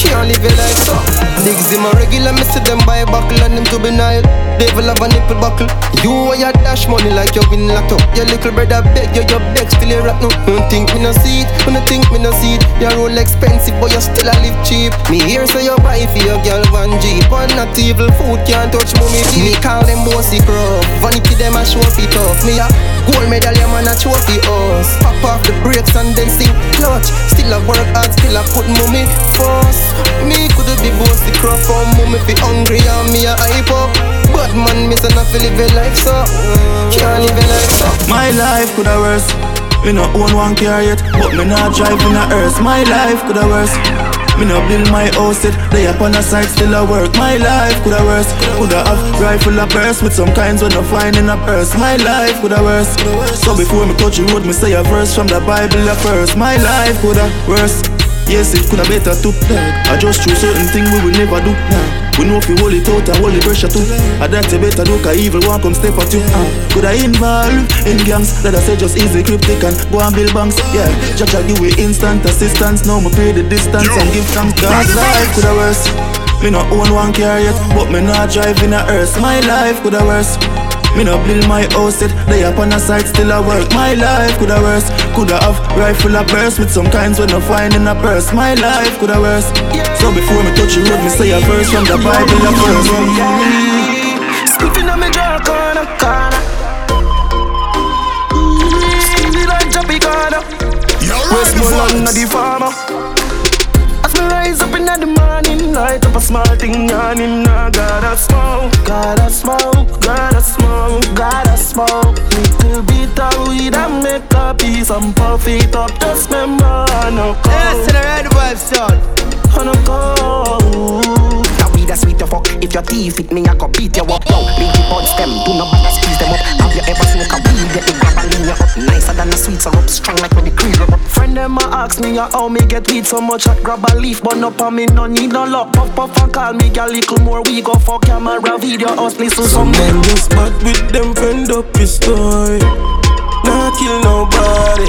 Can't live a life so Niggas in my regular, me see them buy buckle and them juvenile Devil have a nipple buckle. You are your dash money like you locked up Your little brother beg you, your beg still a rat no. Don't think me no see it, don't think me no see it. Your roll expensive but you still a live cheap. Me here say you buy for your girl one Jeep. One not evil food can't touch mommy Me call them bossy crow Vanity them a show fi tough. Me a gold medal, yeah man a trophy us. Pop off the brakes and then sink clutch. Still a work hard, still a put mommy first. Me coulda be bossy crop for mummy fi hungry and me a hype up Bad man me say not fi live life so mm, Can't live life so. My life coulda worse. Me no own one car yet But me not drive in a hearse. My life coulda worse. Me no build my house yet. Lay up on the side still a work. My life coulda worse. Coulda have rifle a burst With some kinds when I find in a purse. My life coulda worse. So before me touch the road Me say a verse from the Bible a first. My life coulda worse. Yes, it coulda better too. I just choose certain thing we will never do. We know if we hold it out and hold the pressure too. I that you better do, cause evil one come step at you. Uh, could I involve in gangs that I say just easy cryptic and go and build banks? Yeah, I give we instant assistance. Now me pay the distance and give thanks. God's life coulda worse. Me not own one car yet, but me not drive in a hearse. My life coulda worse. Me no build my house yet Lay up on the side still I work My life. Coulda worse Coulda have rifle a burst With some kinds when I find in a purse. My life coulda worse. So before me touch the road Me say a verse from the Bible a verse. Skipping on me draw corner, corner. Mm-hmm. Skinny like jumpy corner Westmoreland not the farmer. As me rise up in the Light up a small thing yawning I gotta smoke, gotta smoke, gotta smoke, gotta smoke. Little bit of weed and make a piece and puff it up Just remember I no go Yes, to the red vibe sound I no go That weed a sweet fuck. If your teeth fit me, I go beat you up. Yo, big the buds them Do not bother squeeze them up. Have you ever smoke a weed? Get the grab and lean you up. Nicer than the sweet syrup. Strong like them a ask me ah, how me get weed so much? I grab a leaf but up on me no need no luck. Puff puff and call me a little more We go for camera video us listen Some some men just bad with them friend up his story. Not kill nobody.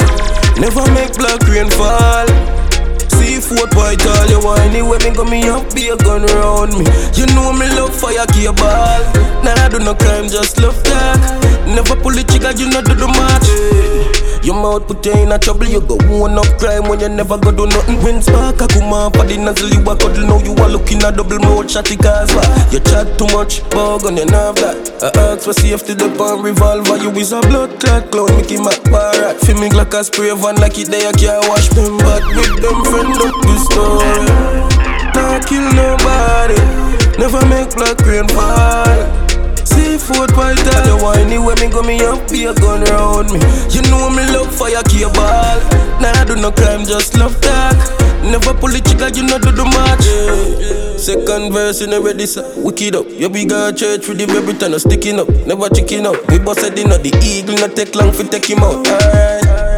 Never make black rain fall Seafood white all you whiny When me go me up be a gun round me. You know me love fire cable Nah I do no crime just love talk Never pull the trigger you not do the match. Your mouth put you in a trouble You go one up crime when you never go do nothing. When spark a come up the nozzle you a cuddle Now you a looking a double mouth shotty cause why You chat too much bug on you nerve that. I ask for safety the pan revolver You is a blood clot clown Mickey Mac Barat. Feel me like a spray van like it there you can't wash them But with them friend up the Not kill nobody. Never make black rain fall. Seafood white all you whiny When me go me up be a gun round me. You know me love fire cable. Nah I do no crime just love talk Never pull the trigger you know do the match. Second verse in already sir. Wicked up. You big a church with the time no sticking up. Never chicken up We busted in on the eagle not take long for take him out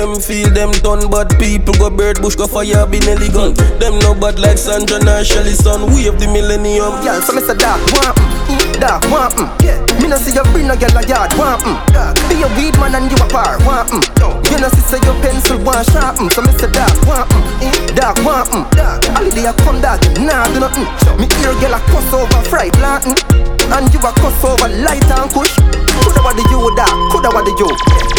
them feel them done bad people go bird bush go fire be Nelly gun Them no bad like Sandra nor Shelly son Wave the millennium Girl, so say dark, want mm, dark, want mm. Me no see you bring no girl a yard, want mm. Be a weed man and you a par, want mm. You no see say your pencil want sharp, mm. So me say dark, want mm, dark, want mm. Holiday a come dark, nah do nothing. Me hear girl a cuss over fried planting, and you a cuss over light and kush. Coulda what the you dark, coulda what the you.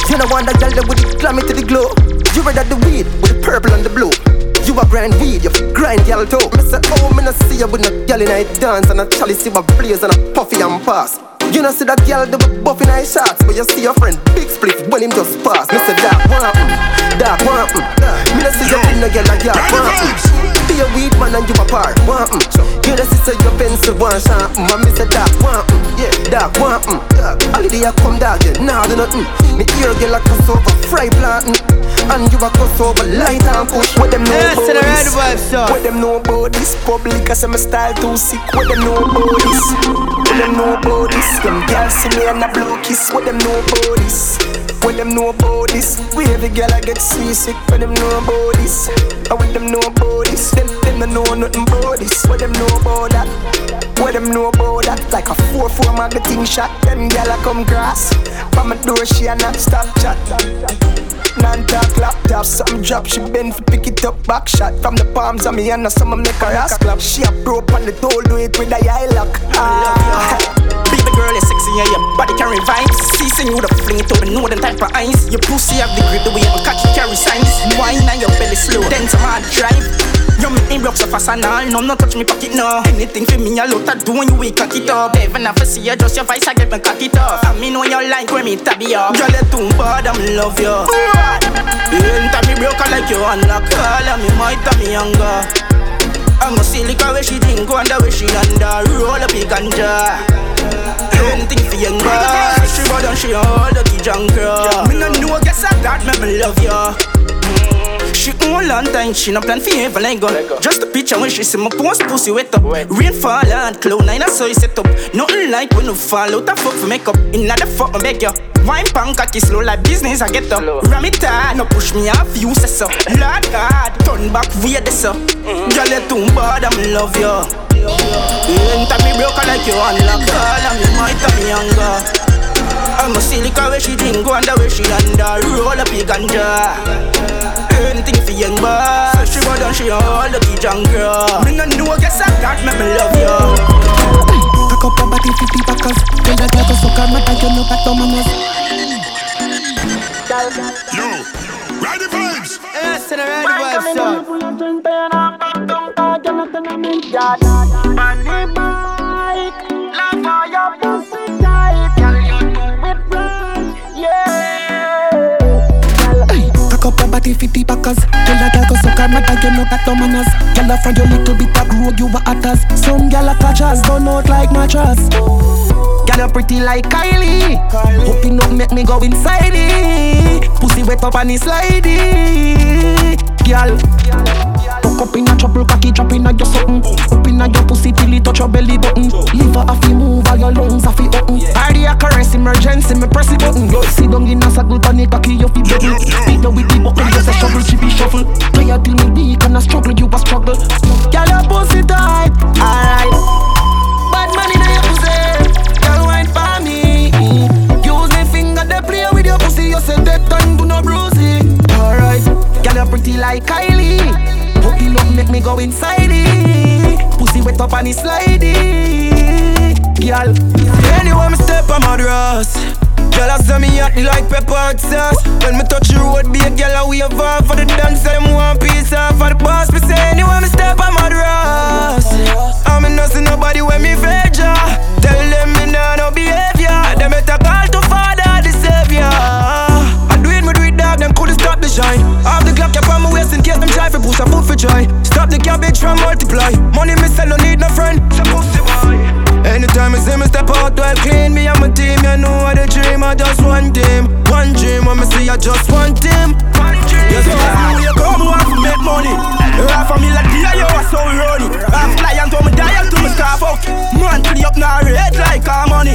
You know want that girl that with the glamour to the glow. You rather the weed with the purple and the blue. You a grind weed, you grind girl too. Me say, oh, me no see you with no girl in a dance and a chalice you a blaze and a puffy and pass. You know see that girl the buff in her shots, but you see your friend big split when him just pass. Me say dark one, dark one, me no see you with no girl like yard one. Mm. A weed man and you a par. Want mm. You the sister your pencil one sharp. Mm. I miss a dark. Want mm. Yeah, dark. Want mm. Holiday I come nah do nothing. Me ear get like a over fry planting. And you a over light and push. What them know Yeah, about the red this? What them know about this? Public I my style too sick. What them know about this? What them know about this? Them girls see me and blow kiss. What them know about this? What them know about this? Girl I get seasick. What them know about this? And what them know about this? Them them don't know nothing about this. What them know about that? What them know about that? Like a 4-4 magazine shot. Them I come grass. From my door she a not stop chat. Non-talk laptop, something drop, she bend for pick it up, back shot From the palms of me and some make her ass clap She a pro on the toe, do it with a eye lock ah. Baby girl is sexy and your body can revive Season you the fling to the know them type of eyes Your pussy have the grip the way you catch carry signs Wine and your belly slow, then some hard drive You make me rock so fast and all, no, no touch me pocket no. Anything for me, I lot to do when you wake cock it up. Even if I see you, just your voice, I get me cock it up. I mean when you like when me tabby up. Girl, you too bad, I'm love you. Enter me broke like you unlock Call me might tell me younger I'm a silica where she drink, wonder where she under. Roll up a ganja. Anything for young boy She go down, she all the junk girl Me no know, guess I got me, me love ya she own long time, she no plan for ever let go. Just a picture when she see my post pussy wet up. Rain fall and cloud nine, I saw you set up. Nothing like when you fall out of fuck for makeup. The fuck, I beg you. Wine punk cocky slow like business, I get up. Ram it hard, no push me off, you say so. Lord God, turn back, weird this up. Mm-hmm. Girl, you too bad, I'm love you. Enter me broke like you unlock. Call me might tell me younger. I'm a silica where she drink, wonder where she under. Roll up a ganja. Anything for young boy. She go down, she all the junk girl. Me no know, guess I got me, me love you. Pack up your body 50 packers Tell that girl to suck her mouth and you know back to manners Yo, ride the vibes. Yeah, so the red vibe stuff. Pack up your body 50 packers Tell that girl to suck her mouth and you know back to manners. Girl, find your little bit of road, you a hatters Some girl a catchers, don't out like mattress. Girl, you pretty like Kylie. Hoping not make me go inside it. Pussy wet up and it slidey. Girl. Tuck up in a trouble, cocky drop in a your something. Up in a your pussy till it touch your belly button. Liver a fi move, all your lungs a fi open Party a caress, emergency, me press it button. Yo, sit down in a saddle, panic, cocky you fi bubble. Beat up with the buckle, just a shovel, chippy shuffle. Tired till me weak and a struggle, you a struggle. Girl, your pussy tight, alright. Bad man in your pussy, girl wine for me. Use me finger, they play with your pussy You say that time, do no bruising Alright, girl, you pretty like Kylie Hook it up, make me go inside it. Pussy wet up and it slidey. Girl Anyway, me step on my dress Girl, I say me hot like pepper hot sauce. When me touch the road, be a girl, I wave off For the dance, them one piece off For the boss, me say anyway, me step on my dress I'm in see nobody when me feature Tell them me nah no behavior. Them better call to father, the savior. I do it, me do it, dog, them couldn't stop the shine. Off the clock, up case them try for push a foot for joy. Stop the cabbage from multiply. Money me sell, no need no friend. So pussy boy? Anytime you see me step out well clean Me and my team, you know what the dream I just one team One dream when me see I just one team Yes, yes, you come want to make money Half a million deal, you are so runny Half client on me dial to me scarf out Man, clean up now red like our money.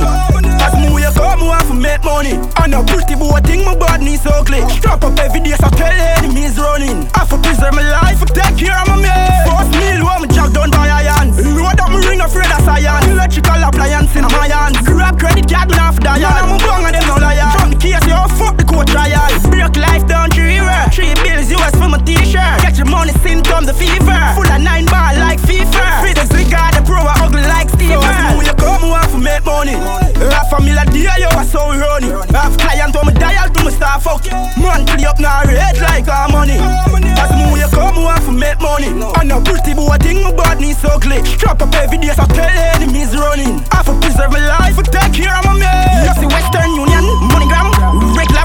As me you come want to make money. And a pretty boy thing my body so clean. Strap up every day so tell enemies running. I for preserve my life, for take care of my man First meal when me jog down by iron. Load up me ring afraid of science Electrical appliance in my hands. Grab credit card, me off dial Man, I'm a bung and them no liar. The case, you fuck the court trial. Break life down to river Three bills US for my t-shirt. Get your money, symptom the fever. Full of nine bar like FIFA. Free the cigar, the pro, I ugly like Steven. So you come want to make money. Half a million deal, you are so runny Half client on me dial to me start fuck clean up now red like our money. As me you come want to make money. And a pretty boy thing my body so clean Strap up every day so tell enemies running. I for preserve my life, take care of my man You see Western Union, MoneyGram Regular,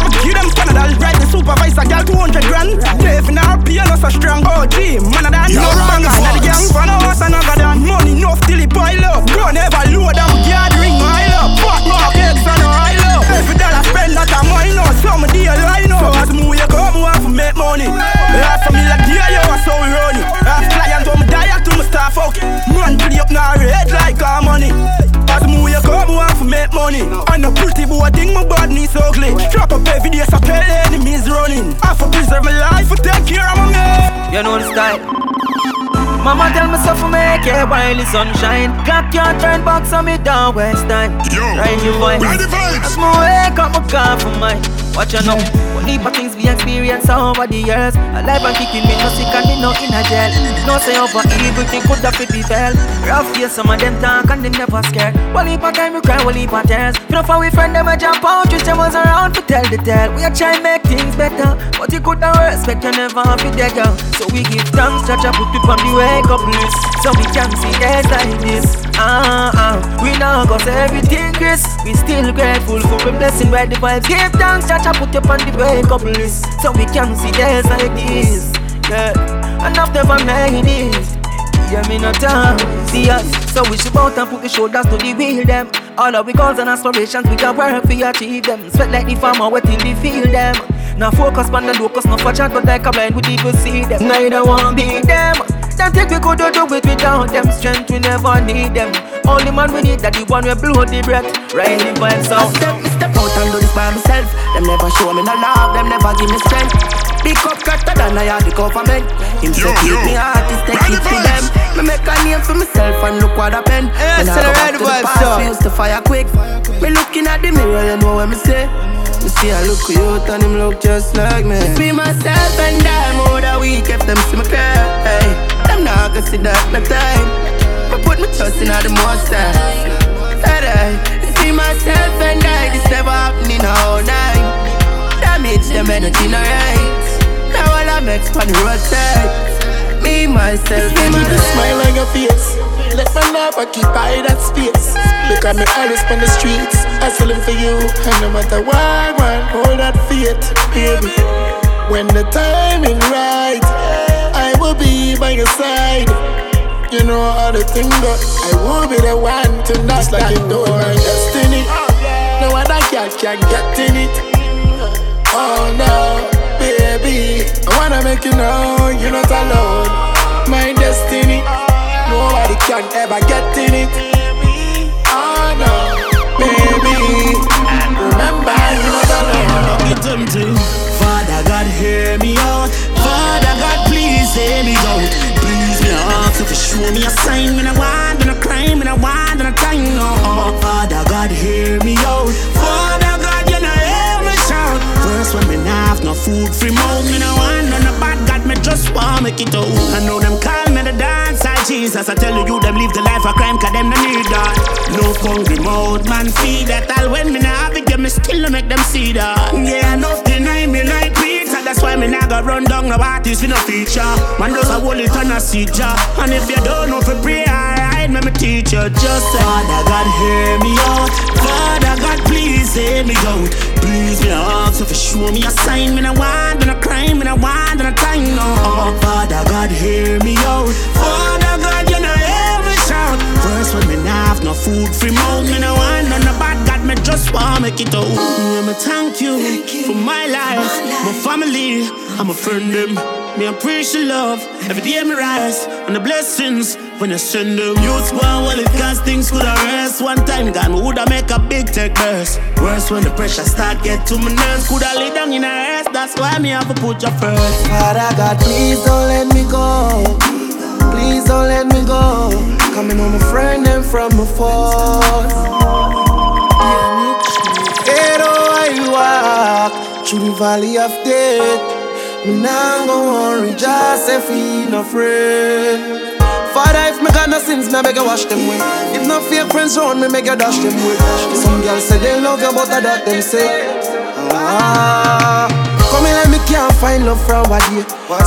them Canada ride the supervisor, girl 200 grand. Dave in her pay, no so strong. Oh, OG, man of that, no wrong. I the gang, for no us another damn Money enough till it pile up. Don't ever load them, yard ring mile up. Fuck more eggs and I love. Every dollar spend not a mile now Some deal I know. So as move you come, we have to make money. Half a million deal, you are so running Half clients, I'm diet to my staff out Man, pretty up now, red like our money make money. And a pretty boy thing, my body so ugly. Drop up every day, so tell enemies running. I for preserve my life, for take care of my man. You know the style. Mama tell me so for make it while the sunshine. Clock can't turn back, so me don't waste time. Yo, Ride your voice. ride the vibes. As me wake up, my car for mine. Watch you know. One of things we experience over the years. Alive and kicking me no sick and me no in a jail. No say over evil thing could have fit fell. Rough face, some of them talk and them never scared. One heap of time we cry, one heap of tears. You know for we friend them a jump out, twist them was around to tell the tale. We a try make things better, but you could not respect you never have it there, girl. So we give thanks, touch up, put it on the wake up list, so we can see days like this. Ah ah, we now got everything, Chris. We still grateful for the blessing where the vibes. Give thanks, touch up, put it on the wake up list, so we can see days like this. Yeah, after I made it. Yeah, me no time, see us So we should bout and put the shoulders to the wheel them. All of we goals and aspirations, we got work for achieve them. Sweat like the farmer, wet till we feel them. Now focus on the locus, no for chat But like a blind, we even see them. Neither one be them Them think we could do it without them Strength, we never need them Only man we need that the one we blow the breath Right the vibes out Step, me step out and do this by myself. Them never show me no love, them never give me strength. Big up cutter than I had the government. Him say keep me artist, take it to them. Me make a name for myself and look what happened. Yeah, When I still go back to the the vibes, past, so. we used to fire quick. Me looking at the mirror, you know what me say. Me see I look cute and him look just like me. Me myself and I more oh, that we if them see my cry. Hey, them not gonna see that no time. I put my trust in all the most time. Hey, hey, see myself and I, this never happened in a whole night. Damage them energy no right. Now all I make on the roadside. Me myself and I. smile on your face. Let my love occupy that space. Look at me always on the streets, I hustling for you. And no matter what, man, hold that faith, baby. When the timing right, I will be by your side. You know how the thing go. I will be the one to knock like you know my destiny. No other girl can get in it. Oh no, baby. I wanna make you know you're not alone. My destiny. Nobody can ever get in it. Oh no, baby. Remember you're not alone. Get them to Father God, hear me out. Hear me out. Please me out. So for show me a sign, me no want, me no crime, me no want, me no time. No, oh, Father God, hear me out. Father God, you know hear me shout. First when me nah have no food, free mouth, me no want none of bad God, me just want make it out. I know them call me the dance, I Jesus. I tell you, them live the life of crime, cause them no need that. No hungry mouth, man, feed that all when me nah have it, yeah, me still make them see that. Yeah, enough deny me like. That's why me nah go run down no artist, we no feature. Man does a hold it on a seizure. And if you don't know for pray, alright, me me teach you. Just say, Father God, hear me out. Father God, please hear me out. Please me ask you for show me a sign. Me no want, me no crime, me no want, me no time. No, Father God, hear me out. Father God, you me shout. First when me nah have no food, free mouth, me no want none of bad God, me just want make it out. Yeah, me thank you for my life, my family, and my friend them. Me appreciate love every day me rise and the blessings when you send them. Youths go on well it cause things could rest. One time gone, me woulda make a big tech burst. Worse when the pressure start get to my nerves. Coulda lay down in a rest. That's why me have to put you first. Father God, please don't let me go. Please don't let me go. Coming home, a friend and from afar. Hey, though I walk through the valley of death. Me nah go worry, just if he no friend. Father, if me got no sins, me beg you wash them away. If no fake friends round me, make you dash them away. Some girls say they love you, but I that them say. Ah, come here, let me can't find love from a day.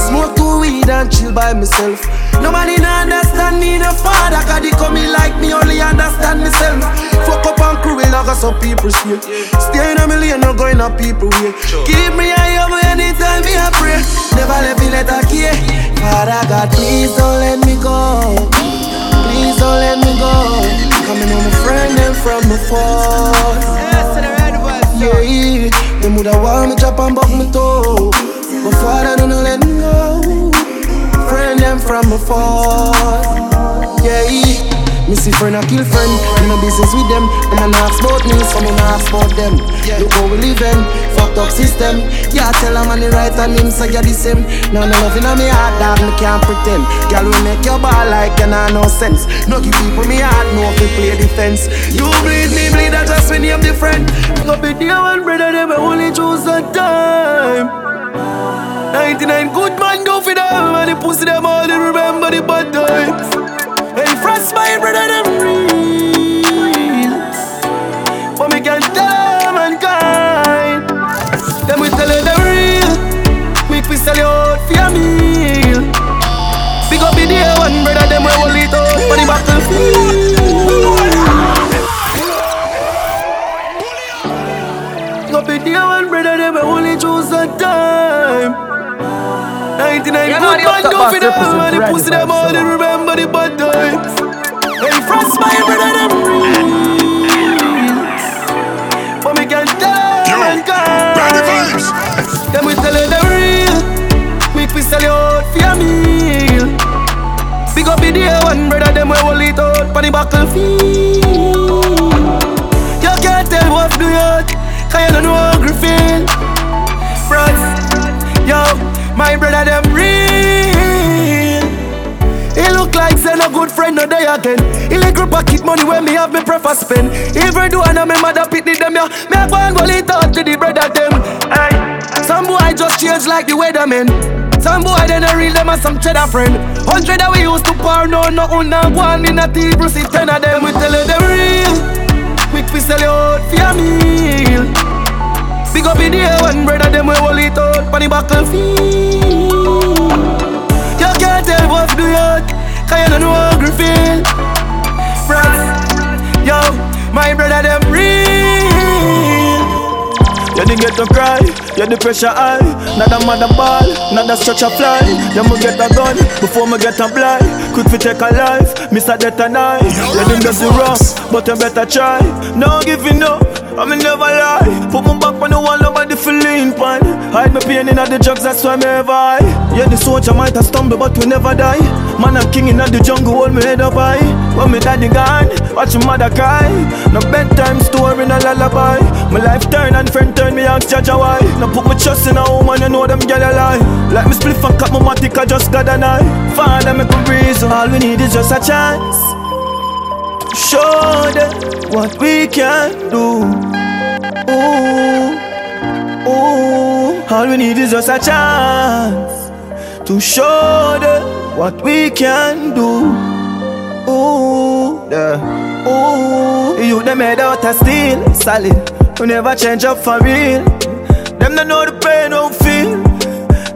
Smoke two weed and chill by myself. Nobody no understand me, no father, cause they come in like me, only understand myself. Fuck up and crew, will go some people see. Stay in a million, no going up people way. Keep me high up anytime me a pray. Never let me let a key. Father God, please don't let me go. Please don't let me go. Coming home, a friend and from afar. Yeah, them woulda want me chop and buck me toe, but Father don't let me go. From afar. Yeah, me see friend I kill friend. In no business with them. Them a ask about me, so me not ask about them. Yeah. Look how we living, fucked up system. Yeah, tell a man the right and him say you're the same. No, no love in me heart, dog, me can't pretend. Girl, we make your ball like you nah no sense. No give people me heart, no fi play defense. You bleed, me bleed, I just when you're different. Go be dear one brother, them I only choose a time. 99 good man go for them brother them real But me can tell mankind Them we tell you them real. Quick we sell you out for your meal. Big up the day one brother them we hold it out For the battlefield. Big up the day one brother them we only choose a time. 99 You good know man go for them And the pussy them all they remember the bad times Hey frost my brother them. Real But me can tell mankind Them we tell you them real. Quick we sell you out for your meal. Big up the day one brother them we hold it out For the battlefield. You can't tell what do you Cause you don't know hungry feel. Frost Yo, my brother them real. Like say no good friend no day again. He a pocket money when me have me prefer spend. Every do and me mother pity them ya. Me a go and go it out to the brother them. Hey, some boy I just change like the weatherman. Some boy they no real them as some cheddar friend. Hundred that we used to pour no no una one in a table see ten of them we tell you them real. Quick we sell you out for your meal. Big up in the air one brother them we hold it out for the battlefield You can't tell what do you Cause you don't know how to feel Frost Yo, my brother them real You didn't get to cry, you the pressure high. Not a mother ball, not a stretcher fly. You me get a gun before me get a blind. Could fi take a life, miss a death and I. You didn't get the rough, but you better try. No giving up. I me never lie. Put my back on the wall, nobody feel lean pan. Hide my pain in the drugs, that's why me ever high. Yeah, the soldier might have stumble, but we never die. Man, I'm king in the jungle, hold me head up high. When me daddy gone, watch my mother cry. No bedtime story, no lullaby. My life turn and friend turn me ask judge why. Now put my trust in a woman, you know them girl a lie. Like me split and cut my matic, I just got an eye. Father, make me a reason. All we need is just a chance. To show them what we can do. Ooh, ooh. All we need is just a chance to show them what we can do. Ooh, yeah. Ooh, you them made out of steel, solid. We never change up for real. Them don't know the pain, don't feel.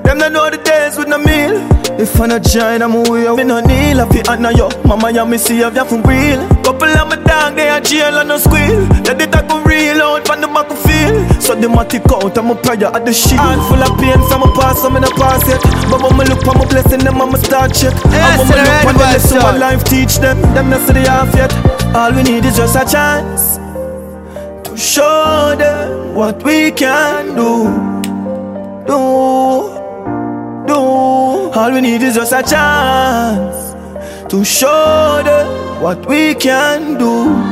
Them don't know the days with no meal. If I not join, I'm away. Me no kneel, I feel honor yo. Mama, ya me see if you from real. Couple of my dog, they are jail and no squeal. Let it go real out from the back of field. So the matic out, I'm a prayer at the shield. Hand full of pain, so I'm a pass, I'm in a pass yet. But when me look for my blessing, them I'm a start check. I'm a sir, look for the lesson, my life teach them. Them not see the half yet. All we need is just a chance to show them what we can do. Do, do. All we need is just a chance to show them what we can do.